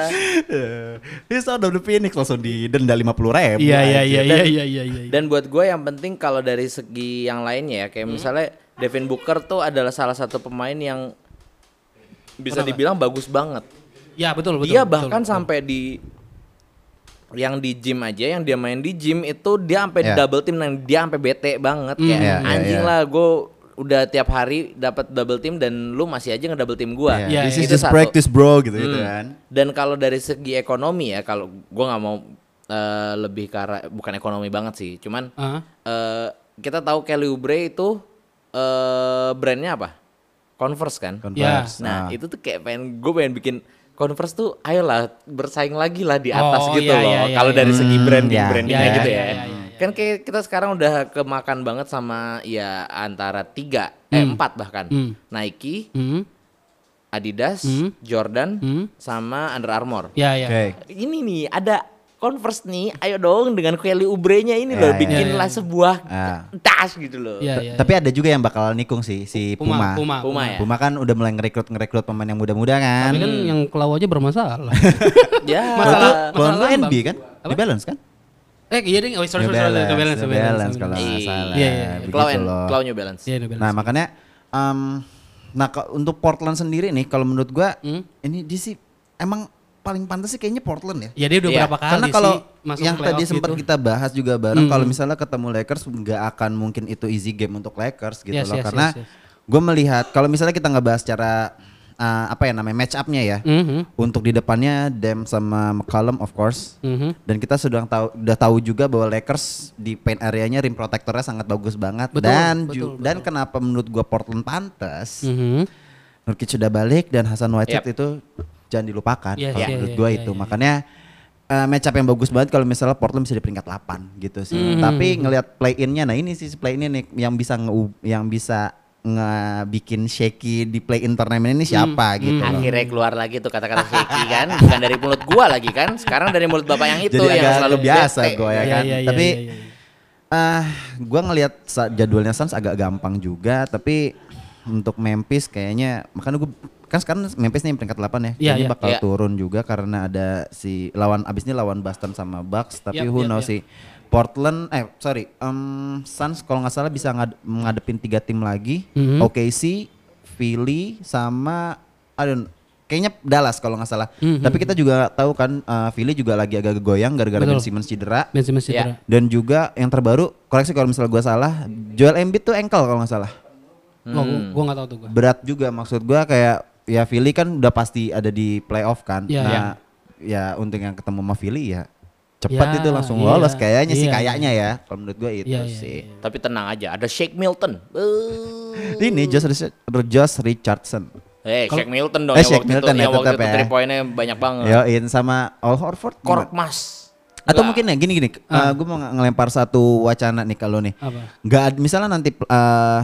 Out of the Phoenix langsung didenda 50 ribu. Iya iya iya iya iya iya iya. Dan buat gue yang penting kalau dari segi yang lainnya ya, kayak misalnya Devin Booker tuh adalah salah satu pemain yang bisa dibilang bagus banget. Ya betul betul. dia betul, bahkan betul. sampai di yang di gym aja yang dia main di gym itu dia sampai di Ya. double team dan dia sampai bete banget kayak Iya, iya, anjing iya. lah gue udah tiap hari dapat double team dan lu masih aja ngedouble team gua. Iya, Iya, this is Itu just satu. practice bro gitu gitu Hmm. kan. Dan kalau dari segi ekonomi ya kalau gua nggak mau eh, lebih ke arah bukan ekonomi banget sih, cuman Ah. eh, kita tahu Kelly Oubre itu eh brandnya apa? Converse kan? Converse. Nah, Ah. itu tuh kayak pengen gue pengen bikin Converse tuh ayolah bersaing lagi lah di atas Oh, gitu iya, loh. iya, iya, Kalau iya. dari segi Hmm, branding iya, brandingnya iya, gitu iya, ya. iya, iya, iya. Kan kayak kita sekarang udah kemakan banget sama ya antara tiga eh empat bahkan. Hmm. Nike, Hmm. Adidas, Hmm. Jordan, Hmm. sama Under Armour. Ya ya. Oke. Ini nih ada Converse nih, ayo dong dengan Kelly Oubre-nya ini loh Ya, ya. bikinlah Ya, ya. sebuah Ah. tas gitu loh. T- ya, Tapi ada juga yang bakal nikung sih si Puma, Puma. Puma, Puma ya? Puma kan udah mulai ngerekrut ngerekrut pemain yang muda-muda kan. Tapi kan yang kelau aja bermasalah. Ya. Masalah- Kalau masalah lu NB kan? Apa? Di balance kan? eh iya ding, oh, sorry New sorry sorry, Balance, New balance, New balance, kalau nggak Iya. salah. Iya, iya. Claw New Balance. Iya, New balance. Nah makanya em, nah untuk Portland sendiri nih kalau menurut gua Hmm? ini dia sih emang paling pantas sih kayaknya Portland ya. Ya dia udah Iya. berapa kali Karena kalau sih masuk yang tadi sempat gitu. kita bahas juga bareng Hmm. kalau misalnya ketemu Lakers nggak akan mungkin itu easy game untuk Lakers gitu Yes, loh yes, karena yes, yes. gue melihat kalau misalnya kita ngebahas secara uh, apa ya namanya match up-nya ya Mhm, untuk di depannya Dem sama McCollum of course mhm. dan kita sudah tahu udah tahu juga bahwa Lakers di paint areanya rim protectornya sangat bagus banget Betul, dan betul, ju- dan kenapa menurut gua Portland pantas Mhm. Nurkic sudah balik dan Hasan Whiteside Yep. itu jangan dilupakan Yes, kalau iya, menurut iya, gua iya, itu iya. makanya uh, match up yang bagus banget kalau misalnya Portland bisa di peringkat 8 gitu sih Hmm. tapi ngelihat play innya nah ini sih play innya nih yang bisa nge yang bisa ngebikin shaky di play in turnamen ini siapa gitu loh. Akhirnya keluar lagi tuh kata-kata shaky kan, bukan dari mulut gua lagi kan, sekarang dari mulut bapak yang itu Jadi yang agak selalu biasa bete. gua ya Iya, kan iya, iya, tapi iya, iya, iya. Ah, gua ngelihat jadwalnya Suns agak gampang juga, tapi untuk Memphis kayaknya makanya gua kan sekarang Memphis nih peringkat 8 ya. Iya, Kayaknya iya. bakal Iya. turun juga karena ada si lawan abis ini lawan Boston sama Bucks, tapi Yap, who yap, knows yap. sih. Portland eh sorry, em, Suns kalau nggak salah bisa ngad- ngadepin tiga tim lagi, Mhm. OKC, Philly sama I don't kayaknya Dallas kalau nggak salah. Mhm. Tapi kita juga tahu kan eh, Philly juga lagi agak goyang gara-gara Ben. Simmons cedera. Ben Simmons Iya. cedera. Dan juga yang terbaru, koreksi kalau misalnya gua salah, Joel Embiid tuh ankle kalau nggak salah. Oh, gua, gua gak tahu tuh gua. Berat juga maksud gua kayak ya Philly kan udah pasti ada di playoff kan. Iya. Nah, ya untuk yang ketemu sama Philly ya cepat Ya, itu langsung iya. lolos kayaknya sih Iya, kayaknya ya. Kalau menurut gua itu Iya, iya, sih. Tapi tenang aja, ada Shake Milton. Eh, Ini Josh, Josh Richardson. Eh, Shake Milton dong Eh, Shake waktu Milton itu, ya yang waktu tetap itu ya. three pointnya banyak banget. Yoin sama Al Horford. gimana? Korkmas. Atau Nggak. mungkin ya gini gini, Ah. gue mau ng- ngelempar satu wacana nih kalau nih. Apa? Ad- misalnya nanti eh,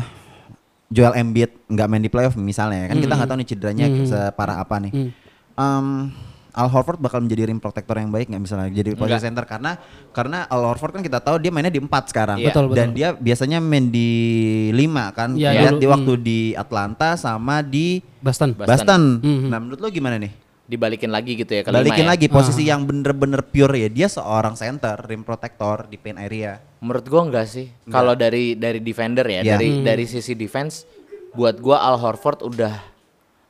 Joel Embiid nggak main di playoff misalnya ya kan kita nggak tahu nih cederanya Hmm. separah apa nih. Hmm. Em, Al Horford bakal menjadi rim protector yang baik nggak misalnya jadi posisi center karena karena Al Horford kan kita tahu dia mainnya di empat sekarang Iya. Betul, dan betul. dia biasanya main di lima kan Iya, lihat dulu. di waktu Hmm. di Atlanta sama di Boston. Boston. Boston. Mhm. Nah menurut lo gimana nih? Dibalikin lagi gitu ya ke lima Balikin ya? lagi posisi yang bener-bener pure ya. Dia seorang center, rim protector di paint area. Menurut gua enggak sih. Kalau dari dari defender ya, Iya. dari dari sisi defense buat gua Al Horford udah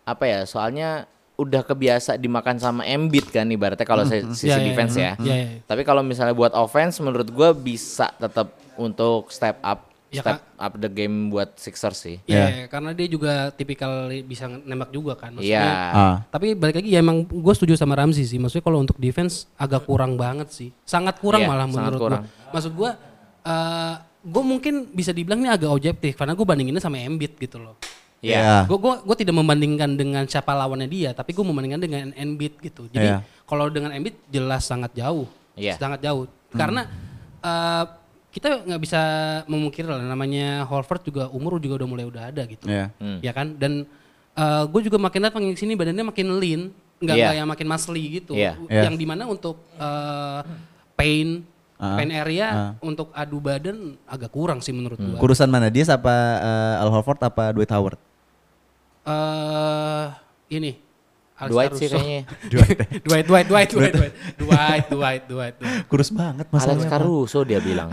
apa ya? Soalnya udah kebiasa dimakan sama Embiid kan ibaratnya kalau saya sisi Iya, iya, defense iya. ya. Iya, iya. Tapi kalau misalnya buat offense menurut gua bisa tetap untuk step up Ya, step up the game buat Sixers sih. Iya, karena dia juga tipikal bisa nembak juga kan. Maksudnya, Iya. Ah. Tapi balik lagi ya emang gue setuju sama Ramzi sih. Maksudnya kalau untuk defense agak kurang banget sih. Sangat kurang Iya, malah sangat menurut gue. Maksud gue, uh, gue mungkin bisa dibilang ini agak objektif karena gue bandinginnya sama Embiid gitu loh. Iya. Gue gua, gua tidak membandingkan dengan siapa lawannya dia, tapi gue membandingkan dengan Embiid gitu. Jadi Iya. kalau dengan Embiid jelas sangat jauh, Iya. sangat jauh. Karena uh, kita nggak bisa memungkiri lah namanya Horford juga umur juga udah mulai udah ada gitu, Iya. Hmm. ya kan? Dan gue juga makin lihat makin sini badannya makin lean, nggak nggak yang makin muscly gitu. Iya. Iya. Yang di mana untuk uh, pain Ah. pain area untuk adu badan agak kurang sih menurut Hmm. gua. Kurusan mana dia apa eh, Al Horford apa Dwight Howard? eh ini Alex Dwight sih kayaknya. Dwight, Dwight, Dwight, Dwight, Dwight, Dwight, Dwight, Dwight, Dwight. Kurus banget Alex masalahnya. Caruso dia bilang.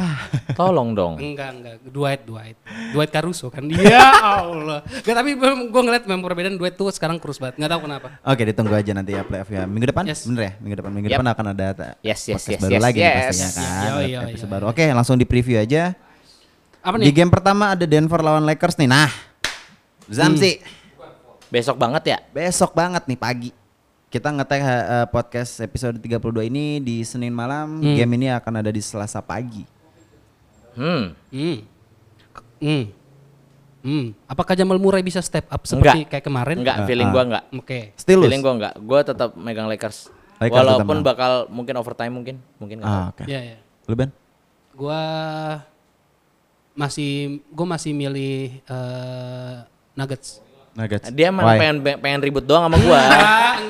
Tolong dong. Enggak, enggak. Dwight, Dwight. Dwight Caruso kan. Ya Allah. Enggak, tapi gue ngeliat memang perbedaan Dwight tuh sekarang kurus banget. Enggak tahu kenapa. Oke, ditunggu aja nanti ya playoff ya. Minggu depan, Yes. bener ya? Minggu depan, minggu Yep. depan akan ada Yes, yes, podcast yes, baru yes, lagi nih pastinya kan. Ada episode baru. Oke, langsung di preview aja. Apa Di nih? game pertama ada Denver lawan Lakers nih. Nah, Zamsi, Besok banget ya? besok banget nih pagi. Kita ngetek eh, podcast episode 32 ini di Senin malam. Game ini akan ada di Selasa pagi. Hmm. Hmm. Hmm. Hmm. Apakah Jamal Murray bisa step up seperti Enggak. kayak kemarin? Enggak, feeling gua enggak. Oke. Still lose? Feeling gua enggak. Gua tetap megang Lakers. Lakers Walaupun tetap bakal mungkin overtime mungkin, mungkin enggak. Ah, oke. Iya, iya. Lu Ben? Gua masih gue masih milih eh, Nuggets. Nuggets. Dia emang Why? pengen pengen ribut doang sama gua.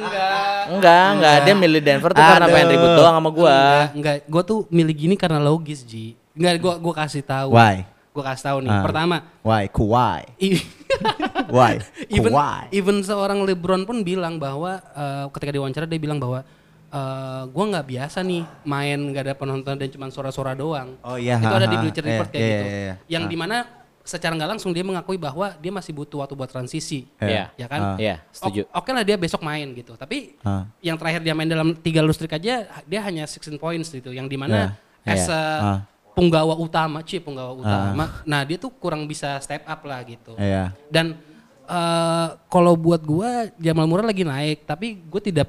Enggak. enggak, enggak. Dia milih Denver tuh karena Aduh. pengen ribut doang sama gua. Enggak, enggak. Gue tuh milih gini karena logis, Ji. Enggak, gue gua kasih tahu. Why? Gue kasih tahu nih. Ah. Pertama, Why? Kawhi. i- Why? even even seorang LeBron pun bilang bahwa eh, ketika diwawancara dia bilang bahwa eh gue nggak biasa nih main nggak ada penonton dan cuma suara-suara doang. Oh iya, Itu ha, ada di ha. Bleacher Iya, Report kayak iya, gitu. iya, iya. Yang Ah. di mana secara nggak langsung dia mengakui bahwa dia masih butuh waktu buat transisi. Iya. Ya kan? Ah. Iya, setuju. O- Oke lah dia besok main gitu. Tapi Ah. yang terakhir dia main dalam tiga lustrik aja dia hanya 16 points gitu. Yang di mana Iya. as a Ah. punggawa utama, cie punggawa utama. Nah dia tuh kurang bisa step up lah gitu. Iya. Dan eh kalau buat gua Jamal Murray lagi naik, tapi gue tidak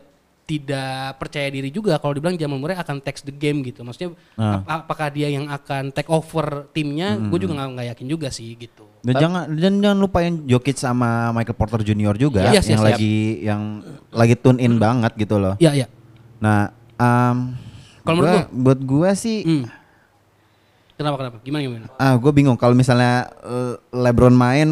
tidak percaya diri juga kalau dibilang Jamal Murray akan text the game gitu. Maksudnya Ah. ap- apakah dia yang akan take over timnya? Gue juga nggak yakin juga sih gitu. Dan jangan dan jangan lupain Jokic sama Michael Porter Junior juga Yes, yang yes, lagi yang lagi tune in banget gitu loh. Ya ya. Nah, um, Kalau menurut gua- buat gua sih Hmm. Kenapa kenapa? Gimana gimana? ah gue bingung kalau misalnya eh, LeBron main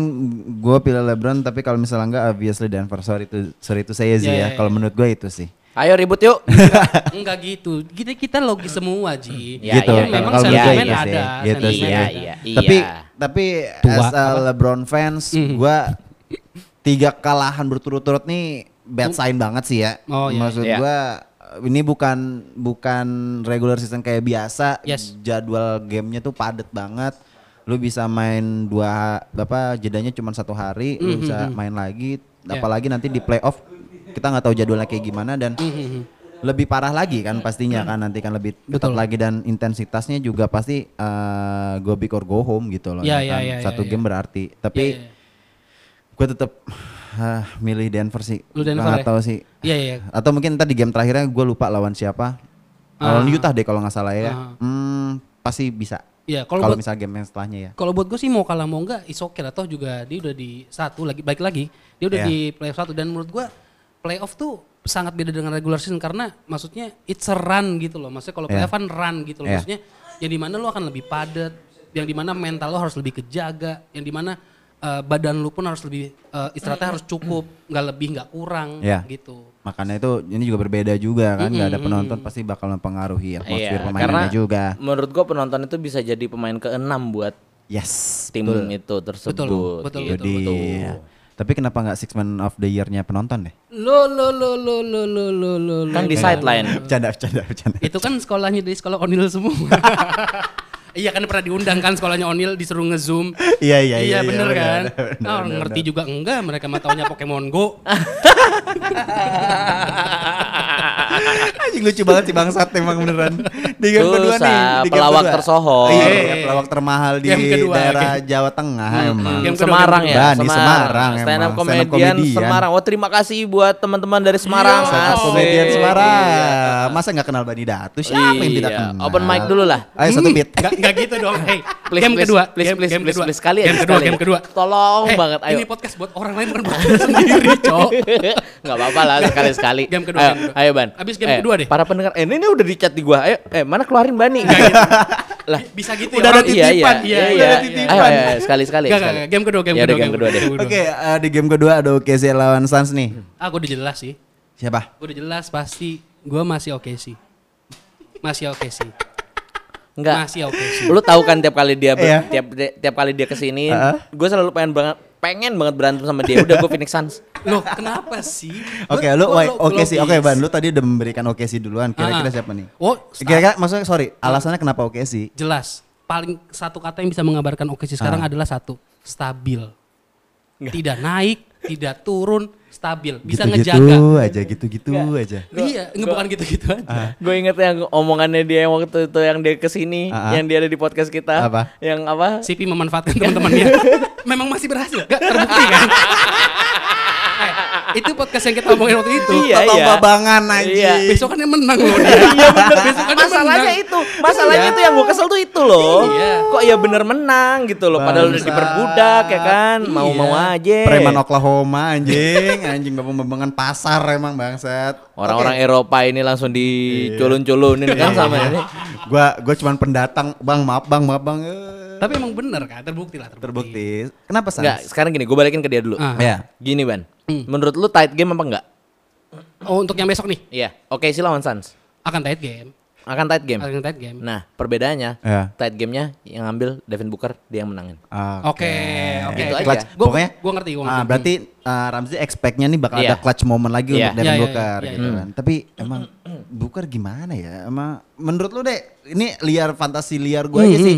gue pilih LeBron tapi kalau misalnya enggak obviously Denver sorry itu sorry itu saya sih Ya, ya, ya, ya. kalau menurut gue itu sih Ayo ribut yuk. Enggak gitu. Kita kita logis semua Ji. Ya, gitu iya, Memang kalau menurut gue sentimen itu sih ada, gitu sih sentimen Iya, ada. iya, tapi iya. tapi Tua, as a? Hmm. LeBron fans gue tiga kalahan berturut-turut nih bad sign banget sih ya Oh, iya, maksud iya. gue ini bukan bukan regular season kayak biasa Yes. jadwal gamenya tuh padet banget lu bisa main dua apa jedanya cuma satu hari lu Mhm, bisa main lagi Ya. apalagi nanti di playoff kita nggak tahu jadwalnya kayak gimana dan Mhm. lebih parah lagi kan pastinya kan nanti kan lebih ketat Betul. lagi dan intensitasnya juga pasti eh, go big or go home gitu loh Ya, ya ya, kan? ya, satu ya, game berarti tapi Ya, ya. gue tetap ah, milih Denver sih Lu Denver nggak ya? tahu sih Iya iya. atau mungkin ntar di game terakhirnya gue lupa lawan siapa lawan Ah. Utah deh kalau nggak salah ya Ah. hmm, pasti bisa Iya, kalau kalau buat misal game yang setelahnya ya Kalau buat gue sih mau kalah mau enggak is okay lah. Toh juga dia udah di satu lagi baik lagi. Dia udah Iya. di playoff satu dan menurut gue playoff tuh sangat beda dengan regular season karena maksudnya it's a run gitu loh. Maksudnya kalau Iya. playoff kan run gitu loh. Iya. Maksudnya yang di mana lo akan lebih padat, yang di mana mental lo harus lebih kejaga, yang di mana eh, badan lo pun harus lebih eh, istirahatnya harus cukup, nggak lebih nggak kurang Iya. gitu. makanya itu ini juga berbeda juga kan nggak ada penonton pasti bakal mempengaruhi atmosfer Iya, permainannya juga menurut gua penonton itu bisa jadi pemain keenam buat yes tim betul. itu tersebut. Betul, betul, gitu. Itu dia. Tapi kenapa nggak Six Man of the Year-nya penonton deh? Lo lo lo lo lo lo lo lo. lo. Kan di sideline. Bercanda, bercanda, bercanda. Itu kan sekolahnya dari sekolah Onil semua. iya kan pernah diundang kan sekolahnya Onil disuruh nge-zoom. Iya, iya, iya. iya, bener iya, kan? bener, bener, Ah, bener, ngerti juga enggak mereka mah taunya Pokemon Go. Anjing lucu banget sih bangsat emang beneran. Di game kedua nih, Susah, di game pelawak kedua. tersohor. Iya, iya, pelawak termahal di Game kedua, daerah Jawa Tengah emang. Game kedua, Semarang game ya. Bani, Semarang Stand up emang, stand up comedian comedian. Semarang. Oh terima kasih buat teman-teman dari Semarang. Iya, Stand up komedian Semarang. Iya. Masa nggak kenal Bani Datu? Siapa yang tidak Iya, kenal? open mic dulu lah. Ayo satu beat. Enggak enggak gitu dong. Hey, Please, game please, kedua, please, game, please, game please, kedua. please, sekali aja, game kedua, sekali game kedua. Tolong Eh, banget, ayo. Ini podcast buat orang lain bukan buat sendiri, Cok. Nggak apa-apa lah sekali-sekali. Game kedua, Ayo, game kedua. ayo Ban. Abis game Eh, kedua deh. Para pendengar, eh, ini, ini udah di chat di gua. Ayo, eh mana keluarin Bani? lah, Bisa gitu Udah ya. ada iya, iya, titipan, iya, udah iya. ada titipan. Ayo, ayo, ayo, sekali-sekali. Enggak, sekali. enggak, game kedua, game Ya udah, kedua, game kedua deh. Oke, eh, di game kedua ada OKC lawan Suns nih. Ah, gue udah jelas sih. Siapa? Gue udah jelas pasti gue masih oke sih. Masih oke sih. Enggak. Masih oke sih. Lu tahu kan tiap kali dia ber- Iya. tiap tiap kali dia ke sini, Heeh. gue selalu pengen banget pengen banget berantem sama dia. Udah gue Phoenix Suns. Loh, kenapa sih? Oke, Gua- lu oke sih. Oke, logis. Ban, lu tadi udah memberikan oke sih duluan. Kira-kira Ah. siapa nih? Oh, Kira-kira maksudnya sorry, alasannya kenapa oke sih? jelas. Paling satu kata yang bisa mengabarkan oke sih sekarang Ah. adalah satu, stabil. Tidak naik, tidak turun, stabil. Bisa gitu-gitu ngejaga. aja, gitu-gitu aja. Iya, nggak bukan gitu-gitu aja. Gue inget yang omongannya dia yang waktu itu yang dia ke sini, Ah, ah. yang dia ada di podcast kita. Apa? Yang apa? Sipi memanfaatkan teman-temannya. Memang masih berhasil, gak terbukti kan? Itu podcast yang kita omongin waktu itu. Iya, iya. babangan anjing. Iya. Besokannya menang loh dia. Iya bener. Besokannya Masalahnya menang. itu, masalahnya Iya. itu yang gue kesel tuh itu loh. Iya. Kok ya bener menang gitu loh, padahal udah diperbudak ya kan, Iya. mau-mau aja. Preman Oklahoma anjing, anjing babang-babangan pasar emang bangsat. Orang-orang Eropa ini langsung diculun-culunin kan sama ini. Gua gua cuman pendatang, Bang, maaf Bang, maaf Bang. Tapi emang bener kan, terbukti lah. Terbukti. Kenapa Sans? Enggak, sekarang gini, gue balikin ke dia dulu. Ah. Ya. Gini Ban, Hmm. menurut lu tight game apa enggak? Oh untuk yang besok nih, Iya, oke sih lawan Suns. akan tight game. Akan tight game. Akan tight game. Nah, perbedaannya Ya. tight gamenya yang ambil Devin Booker dia yang menangin. Oke, oke. Gitu aja. Clutch. Gua- Pokoknya gua ngerti, gua ah, ngerti. berarti uh, Ramzi expect-nya nih bakal Iya. ada clutch moment lagi Iya. untuk Devin Iya, iya, Booker iya, gitu iya. kan. Tapi emang Booker gimana ya? Emang menurut lu deh, ini liar fantasi liar gue aja Hmm, sih.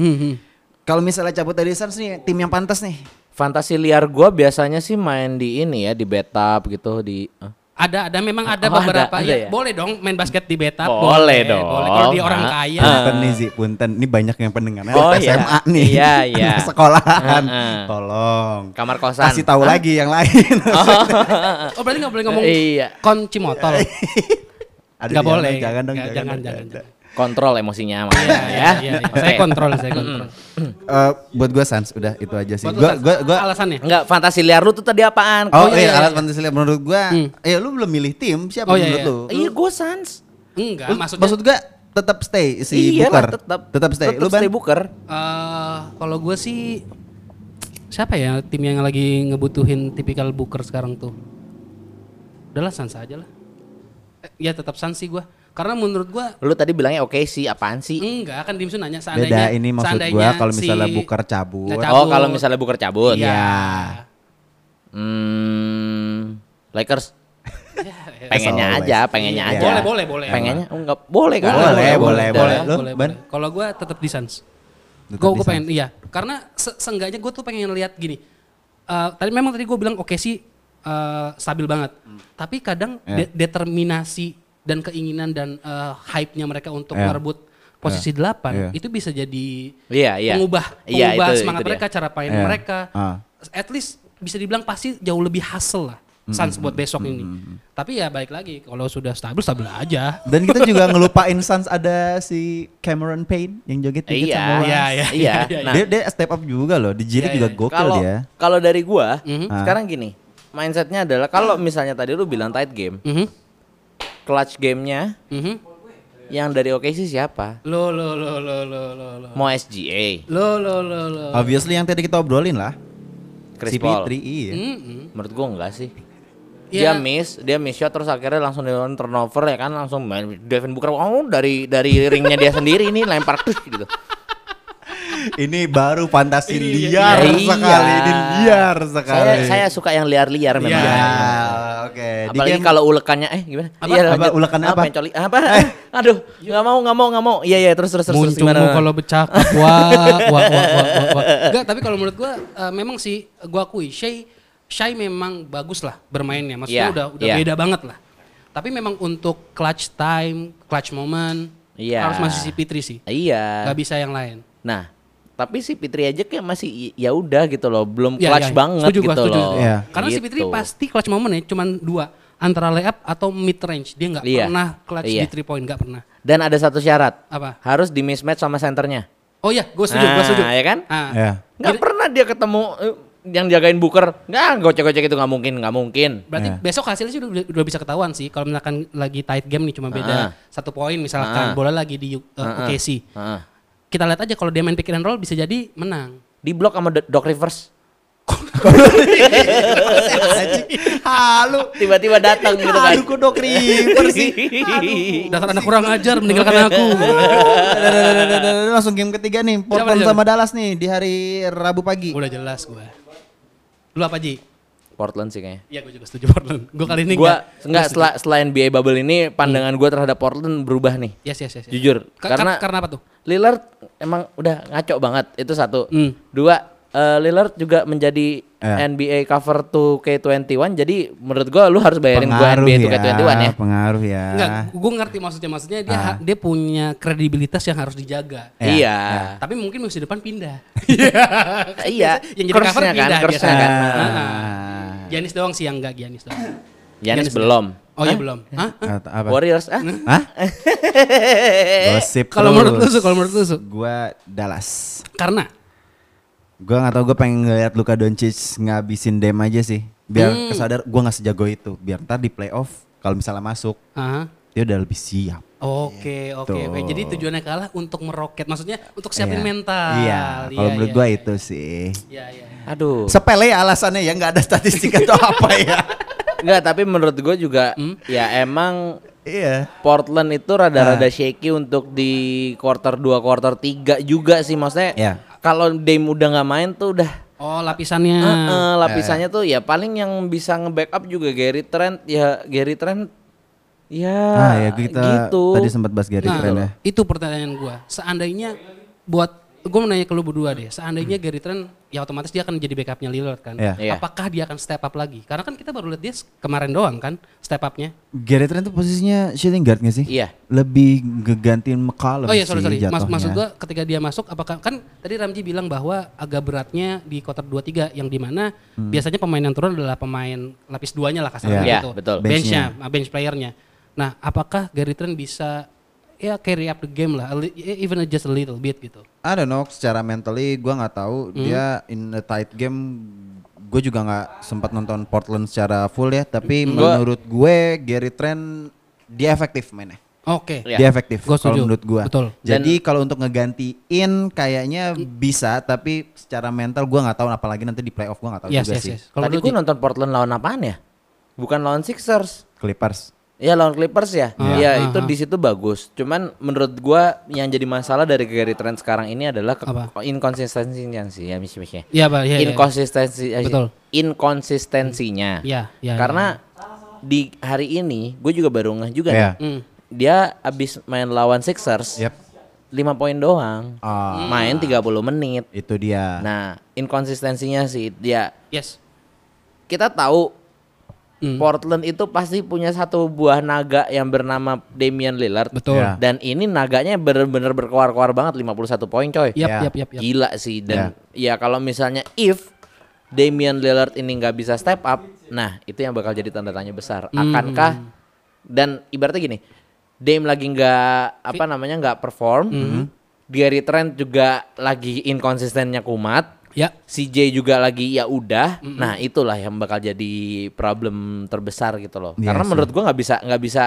Kalau misalnya cabut dari Suns nih, tim yang pantas nih. Fantasi liar gua biasanya sih main di ini ya, di bathtub gitu di eh. Ada, ada memang ada Oh, ada, beberapa. ada ya, ya? Boleh dong main basket di beta. Boleh dong. Boleh. Kalau dia orang Ah. kaya. Punten nih Zi, punten. Ini banyak yang pendengarnya Oh, anak iya. SMA nih. Iya, iya. Sekolahan. Heeh. Tolong. kamar kosan. Kasih tahu lagi yang lain. Oh berarti nggak boleh ngomong Iya. kon cimotol. Aduh, Nggak jangan, boleh. Jangan dong, jangan, jangan, dong, jangan, jangan. Kontrol emosinya Iya, makanya iya, ya. iya. Oke. Saya kontrol, saya kontrol. Eh, buat gue Sans, udah itu aja sih. Sans, gua, gua, alasannya. Enggak, fantasi liar lu tuh tadi apaan? Oh, iya, iya, iya, alat iya. fantasi liar menurut gua. Hmm. Ya lu belum milih tim, siapa Oh, iya, menurut iya. lu? Iya, gua Suns. Enggak, Lu- maksudnya maksud gua tetap stay si iya Booker. tetap. tetap stay. Tetap lu Ban? stay Booker. eh kalau gue sih siapa ya tim yang lagi ngebutuhin tipikal booker sekarang tuh? Udahlah Sans aja lah. Eh, ya tetap Sans sih gue. Karena menurut gue Lu tadi bilangnya oke sih, apaan sih? enggak kan Dimsu nanya Beda seandainya ini maksud seandainya gua kalau misalnya si- Booker cabut. Oh, cabut. kalau misalnya Booker cabut. Iya. Hmm, Lakers. pengennya As aja, pengennya Iya. aja. Boleh, boleh, boleh. Pengennya oh, enggak boleh kan? Boleh, boleh, boleh. boleh, Lu, boleh, boleh. Kalau gue tetap di Suns. Gue gue pengen iya. Karena se seenggaknya gue tuh pengen lihat gini. Eh, tadi memang tadi gue bilang oke sih eh, stabil banget. Tapi kadang Ya. de- determinasi dan keinginan dan eh, hype-nya mereka untuk Ya. merebut posisi delapan Ya. itu bisa jadi Iya, iya. pengubah Iya, pengubah itu- semangat itu dia. mereka, cara main Ya. mereka. Ah. At least bisa dibilang pasti jauh lebih hasil lah. Suns Hmm, buat besok ini. Tapi ya baik lagi kalau sudah stabil stabil aja. Dan kita juga ngelupain Suns ada si Cameron Payne yang joget-joget Iya, sama iya, iya. Iya. iya. Nah, Dia, dia step up juga loh. Di League Iya, juga iya. gokil kalau dia. kalau dari gua, Mhm. sekarang gini, mindsetnya adalah kalau misalnya tadi lu bilang tight game, Mhm. Clutch gamenya Mhm. yang dari OKC siapa? Lo lo lo lo lo lo lo. Mau SGA, Lo lo lo lo. Obviously yang tadi kita obrolin lah. Chris si Paul. P3 iya. Mm-mm. Menurut gua enggak sih. Ya. Dia miss, dia miss shot terus akhirnya langsung di turnover ya kan langsung main Devin Booker oh dari dari ringnya dia sendiri ini lempar terus gitu. Ini baru fantasi Iya. liar Iya. sekali, ini liar sekali. Saya saya suka yang liar-liar memang. Ya, Iya. oke. Di Apalagi game- kalau ulekannya eh gimana? Apa? Iya, Apa? Ulekannya apa? Yang coli- apa? Aduh, nggak mau nggak mau nggak mau. Iya iya terus terus terus, terus Muncungmu gimana? kalau bercakap wah wah wah wah wah. Enggak, tapi kalau menurut gua eh, memang sih gua akui Shay Shay memang bagus lah bermainnya. Maksudnya Iya, udah udah iya. beda banget lah. Tapi memang untuk clutch time, clutch moment Iya. harus masih si Fitri sih. Iya. Gak bisa yang lain. Nah, tapi si Fitri aja kayak masih ya udah gitu loh, belum Iya, clutch iya. banget Setuju gua, gitu setuju. loh. Iya. Karena si Gitu. Fitri pasti clutch momentnya cuman dua antara layup atau mid range. Dia nggak Iya. pernah clutch Iya. di three point, nggak pernah. Dan ada satu syarat. Apa? Harus di mismatch sama senternya. Oh iya, gue setuju, gue Nah, setuju. ya kan? Ah. Ya. Nggak pernah dia ketemu eh, yang jagain Booker. Nggak, gocek-gocek itu nggak mungkin, nggak mungkin. Berarti Iya. besok hasilnya sih udah, udah bisa ketahuan sih. Kalau misalkan lagi tight game nih cuma Ah. beda satu poin misalkan Ah. bola lagi di uh, Ah, ah. OKC. Heeh. Kita lihat aja kalau dia main pick and roll bisa jadi menang. Di blok sama Do- Doc Rivers. Halo. Tiba-tiba datang gitu kan. Aduh, kok Doc Rivers sih. Dasar anak kurang ajar meninggalkan aku. Langsung game ketiga nih, Portland sama Dallas nih di hari Rabu pagi. Udah jelas gue. Lu apa Ji? Portland sih kayaknya. Iya gue juga setuju Portland. Gue kali ini Gua nggak- enggak setuju. setelah setelah NBA bubble ini pandangan gua terhadap Portland berubah nih. Yes, yes, yes, yes. Jujur, Ka- karena- karena apa tuh? Lillard emang udah ngaco banget itu satu. Hmm. Dua, eh, Lillard juga menjadi Ya. NBA cover 2K21 jadi menurut gua lu harus bayarin gua NBA 2K21 ya. Pengaruh ya. Enggak, gue ngerti maksudnya. Maksudnya dia Ah. dia punya kredibilitas yang harus dijaga. Ya, iya. Tapi mungkin musim depan pindah. Iya, yang jadi cover kan, pindah curse-nya biasanya. kan. Ah. Ah. Giannis doang sih yang enggak Giannis doang. Yanis Giannis belum. Oh iya belum. Hah? At- Apa? Warriors ah. Hah? Gosip Kalau menurut lu kalau menurut lu. Gua Dallas. Karena Gua nggak tahu gue pengen ngeliat Luka Doncic ngabisin dem aja sih. Biar Hmm. kesadar gua nggak sejago itu. Biar ntar di playoff kalau misalnya masuk ah, dia udah lebih siap. Oke, oke. Gitu. oke. Jadi tujuannya kalah untuk meroket. Maksudnya untuk siapin Iya. mental. Iya, kalau menurut iya, gua iya. itu sih. Iya, iya. iya. Aduh. Sepele ya alasannya ya nggak ada statistik atau apa ya. Enggak, tapi menurut gua juga Hmm? ya emang Iya. Portland itu rada-rada Ah. shaky untuk di quarter 2, quarter 3 juga sih maksudnya. Iya. Kalau Dame udah nggak main tuh udah Oh, lapisannya. Heeh, lapisannya tuh ya paling yang bisa nge-backup juga Gary Trent ya Gary Trent ya Ah ya kita gitu. tadi sempat bahas Gary Nah, Trent ya. itu pertanyaan gua. Seandainya buat gue mau nanya ke lu berdua deh. Seandainya Gary Trent ya otomatis dia akan jadi backupnya Lillard kan. Iya. Iya. Apakah dia akan step up lagi? Karena kan kita baru lihat dia kemarin doang kan step upnya. Gary Trent tuh posisinya shooting guard gak sih? Iya. Lebih ngegantiin McCollum Oh iya sorry sorry. Mas, maksud gua ketika dia masuk apakah kan tadi Ramji bilang bahwa agak beratnya di quarter 2 3 yang di mana biasanya pemain yang turun adalah pemain lapis duanya lah kasarnya Hmm. Iya. gitu. Iya, betul. Benchnya, ah, bench playernya. Nah, apakah Gary Trent bisa ya carry up the game lah, li- even just a little bit gitu. I don't know secara mentally gua nggak tahu Hmm. dia in a tight game gue juga nggak sempat nonton Portland secara full ya tapi Gua- menurut gue Gary Trent dia efektif mainnya Oke. Iya. dia efektif Gua setuju. kalau menurut gua Betul. jadi kalau untuk ngegantiin kayaknya bisa tapi secara mental gua nggak tahu apalagi nanti di playoff gua nggak tahu Yes, juga yes, sih yes. Kalau Tadi gue Ji? nonton Portland lawan apaan ya? Bukan lawan Sixers. Clippers Ya lawan Clippers ya. Ah, ya itu di situ bagus. Cuman menurut gua yang jadi masalah dari Gary Trent sekarang ini adalah ke- inkonsistensinya sih ya mis-misnya. Iya, Pak. Iya, iya. Inkonsistensi eh, Betul. inkonsistensinya. Iya, iya. Karena di hari ini gue juga baru ngeh juga Iya. nih. Hmm. Dia abis main lawan Sixers yep 5 poin doang. Ah, Main 30 menit. itu dia Nah, inkonsistensinya sih dia Yes. kita tahu Hmm. Portland itu pasti punya satu buah naga yang bernama Damian Lillard. Betul. Ya. Dan ini naganya bener-bener berkoar-koar banget 51 poin coy. Yap, Ya. yap, yap, yap. Gila sih dan ya kalau misalnya if Damian Lillard ini nggak bisa step up, nah itu yang bakal jadi tanda tanya besar. Hmm. Akankah dan ibaratnya gini, Dame lagi nggak apa namanya nggak perform, Hmm. Gary Trent juga lagi inkonsistennya kumat, Ya. CJ juga lagi ya udah, nah itulah yang bakal jadi problem terbesar gitu loh. Iya Karena sih. menurut gua nggak bisa nggak bisa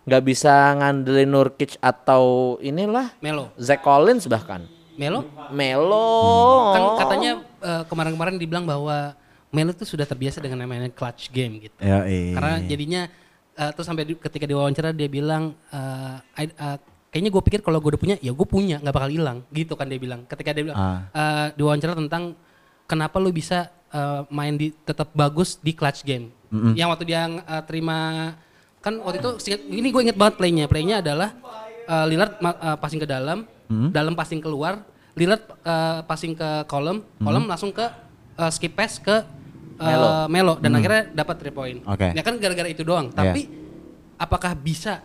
nggak bisa ngandelin Nurkic atau inilah Melo. Zach Collins bahkan. Melo? Melo. Kan katanya eh, kemarin-kemarin dibilang bahwa Melo itu sudah terbiasa dengan namanya clutch game gitu. ya iya. Karena jadinya eh, terus sampai di- ketika diwawancara dia bilang eh, I- eh, kayaknya gue pikir kalau gue udah punya ya gue punya nggak bakal hilang. Gitu kan dia bilang. Ketika dia bilang Ah. eh, diwawancara tentang kenapa lu bisa eh, main di tetap bagus di clutch game. Yang waktu dia eh, terima kan waktu itu ini gue inget banget playnya. Playnya adalah eh, Lillard eh, passing ke dalam dalam passing keluar. Lillard eh, passing ke kolom kolom langsung ke eh, skip pass ke eh, Melo. Melo. Dan akhirnya dapat 3 point. Oke. ya kan gara-gara itu doang. Tapi apakah bisa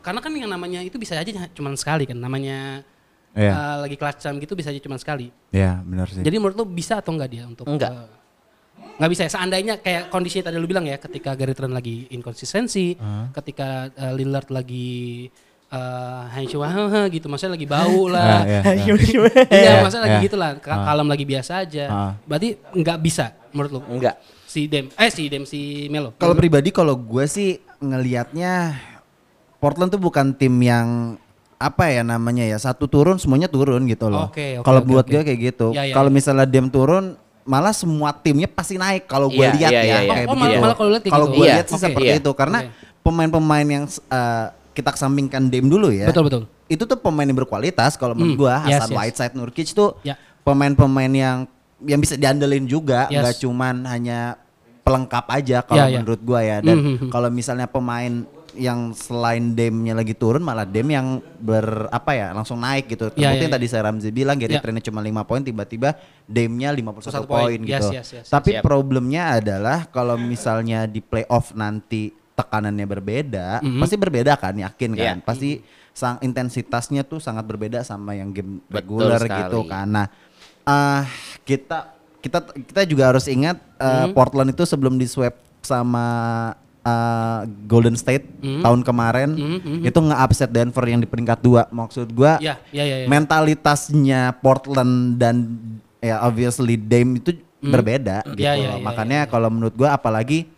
karena kan yang namanya itu bisa aja cuma sekali kan namanya Iya. eh, lagi clutch time gitu bisa aja cuma sekali Ya benar sih. jadi menurut lu bisa atau enggak dia untuk Enggak. nggak bisa ya seandainya kayak kondisi tadi lu bilang ya ketika Gary Trent lagi inkonsistensi ketika eh, Lillard lagi uh, gitu maksudnya lagi bau lah Ah, iya. iya maksudnya lagi Iya. gitu lah Ka- kalem lagi biasa aja Ah. berarti nggak bisa menurut lu Enggak. si Dem eh si Dem si Melo Kalau pribadi kalau gue sih ngelihatnya Portland tuh bukan tim yang apa ya namanya ya satu turun semuanya turun gitu loh. Oke, oke, kalau oke, buat oke. gue kayak gitu. Ya, ya, kalau ya. misalnya Dem turun malah semua timnya pasti naik kalau gue Iya, lihat iya, ya iya, iya. kayak Oh, malah- begitu. malah kalau lihat kayak Kalau gitu. gue Iya, lihat sih oke. seperti Iya. itu karena pemain-pemain yang uh, kita kesampingkan Dem dulu ya. betul betul Itu tuh pemain yang berkualitas kalau menurut Hmm, gue yes, Hasan yes. Whiteside Nurkic tuh Ya. pemain-pemain yang yang bisa diandelin juga Yes. nggak cuman hanya pelengkap aja kalau Ya, ya. menurut gua ya dan hmm, hmm. kalau misalnya pemain yang selain Demnya lagi turun malah Dem yang ber apa ya langsung naik gitu. Ya, Terbukti ya, yang ya. tadi saya Ramzi bilang Gary Ya. Trentnya cuma 5 poin tiba-tiba Demnya 51 Satu poin. poin Yes, gitu. yes, yes, Tapi Siap. problemnya adalah kalau misalnya di playoff nanti tekanannya berbeda, Mhm. pasti berbeda kan, yakin kan? Iya. Pasti sang intensitasnya tuh sangat berbeda sama yang game regular gitu kan. Nah, ah kita kita kita juga harus ingat uh, Portland itu sebelum di swap sama uh, Golden State tahun kemarin itu nge-upset Denver yang di peringkat dua. Maksud gua ya ya ya, ya. mentalitasnya Portland dan ya obviously Dame itu berbeda gitu. Ya, ya, loh. ya, Makanya kalau menurut gua apalagi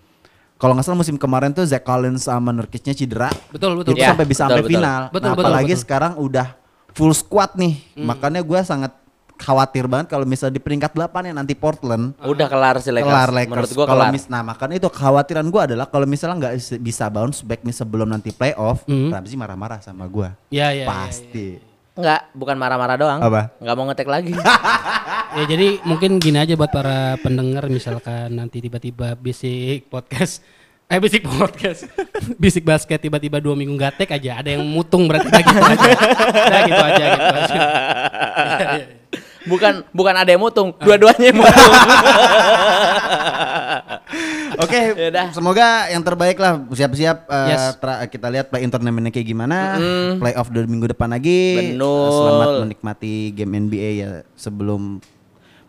kalau nggak salah musim kemarin tuh Zach Collins sama Nurkicnya cedera. betul betul Itu Ya, sampai bisa betul, sampai betul. final. Betul, Nah, betul, apalagi betul. sekarang udah full squad nih. Makanya gua sangat khawatir banget kalau misalnya di peringkat 8 ya nanti Portland Udah kelar sih Lakers. kelar Lakers. Menurut gua kalau mis, nah makanya itu kekhawatiran gua adalah kalau misalnya nggak is- bisa bounce back nih sebelum nanti playoff, Hmm. Ramzi marah-marah sama gua. ya ya ya, ya. Pasti. Enggak, bukan marah-marah doang. Apa? Enggak mau ngetek lagi. Ya jadi mungkin gini aja buat para pendengar misalkan nanti tiba-tiba basic podcast eh basic podcast basic basket tiba-tiba dua minggu nggak tek aja ada yang mutung berarti udah gitu aja udah gitu aja gitu aja bukan bukan ada yang mutung, dua-duanya yang mutung. Oke, Yaudah. semoga yang terbaik lah. Siap-siap uh, Yes. kita lihat play in kayak gimana. Playoff dua minggu depan lagi. Betul. Uh, Selamat menikmati game NBA ya sebelum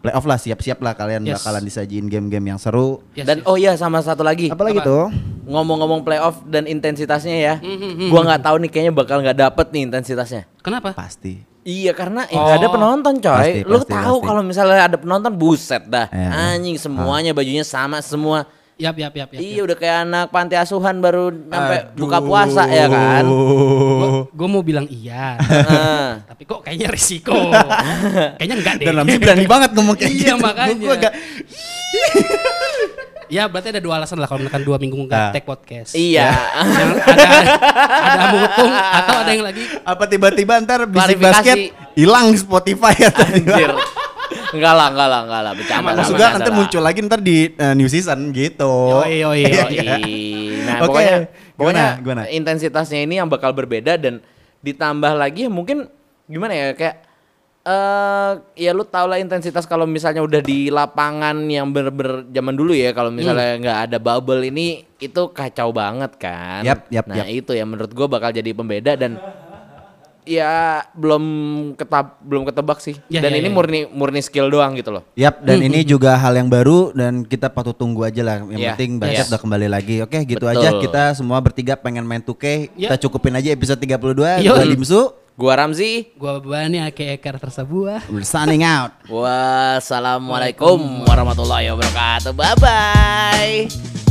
playoff lah. Siap-siap lah kalian Yes. bakalan disajiin game-game yang seru. Yes, Dan yes. oh iya sama satu lagi. Apalagi Apa? tuh? Ngomong-ngomong playoff dan intensitasnya ya. Hmm, Gua nggak tahu nih kayaknya bakal nggak dapet nih intensitasnya. kenapa Pasti. Iya karena ya nggak ada Oh. penonton coy. Pasti, Lu pasti, tahu pasti. kalau misalnya ada penonton buset dah. Iya. Anjing semuanya bajunya sama semua. yap yap yap yap, Iya udah kayak anak panti asuhan baru sampai buka puasa Oh. ya kan. gue mau bilang iya Heeh. tapi kok kayaknya risiko kayaknya enggak deh Dan Ramzi berani banget ngomong kayak Iya, gitu. makanya. Gua agak- ya berarti ada dua alasan lah kalau misalkan dua minggu nggak Nah. take podcast Iya. yang ada ada mutung atau ada yang lagi apa tiba-tiba ntar bisik basket hilang Spotify ya Anjir. Enggak lah, enggak lah, enggak lah. Bercanda. bercanda nanti muncul lagi ntar di uh, new season gitu. Yoi, yoi, yoi. iya. Nah, Oke, pokoknya gimana, pokoknya gimana? intensitasnya ini yang bakal berbeda dan ditambah lagi ya mungkin gimana ya kayak eh ya lu tau lah intensitas kalau misalnya udah di lapangan yang ber-ber zaman dulu ya kalau misalnya nggak ada bubble ini itu kacau banget kan. Yap, yap, nah yap. itu yang menurut gua bakal jadi pembeda dan ya belum ketab belum ketebak sih. Ya, dan ya, ini ya. murni murni skill doang gitu loh. Yap, dan ini juga hal yang baru dan kita patut tunggu aja lah. Yang Iya, penting basket yes. udah kembali lagi. Oke, gitu Betul. aja. Kita semua bertiga pengen main 2K. Ya. Kita cukupin aja episode 32. Yo. Gua Dimsu, Gua Ramzi. gua Bani ake ekar tersebuah we're signing out. Wassalamualaikum warahmatullahi wabarakatuh. Bye bye.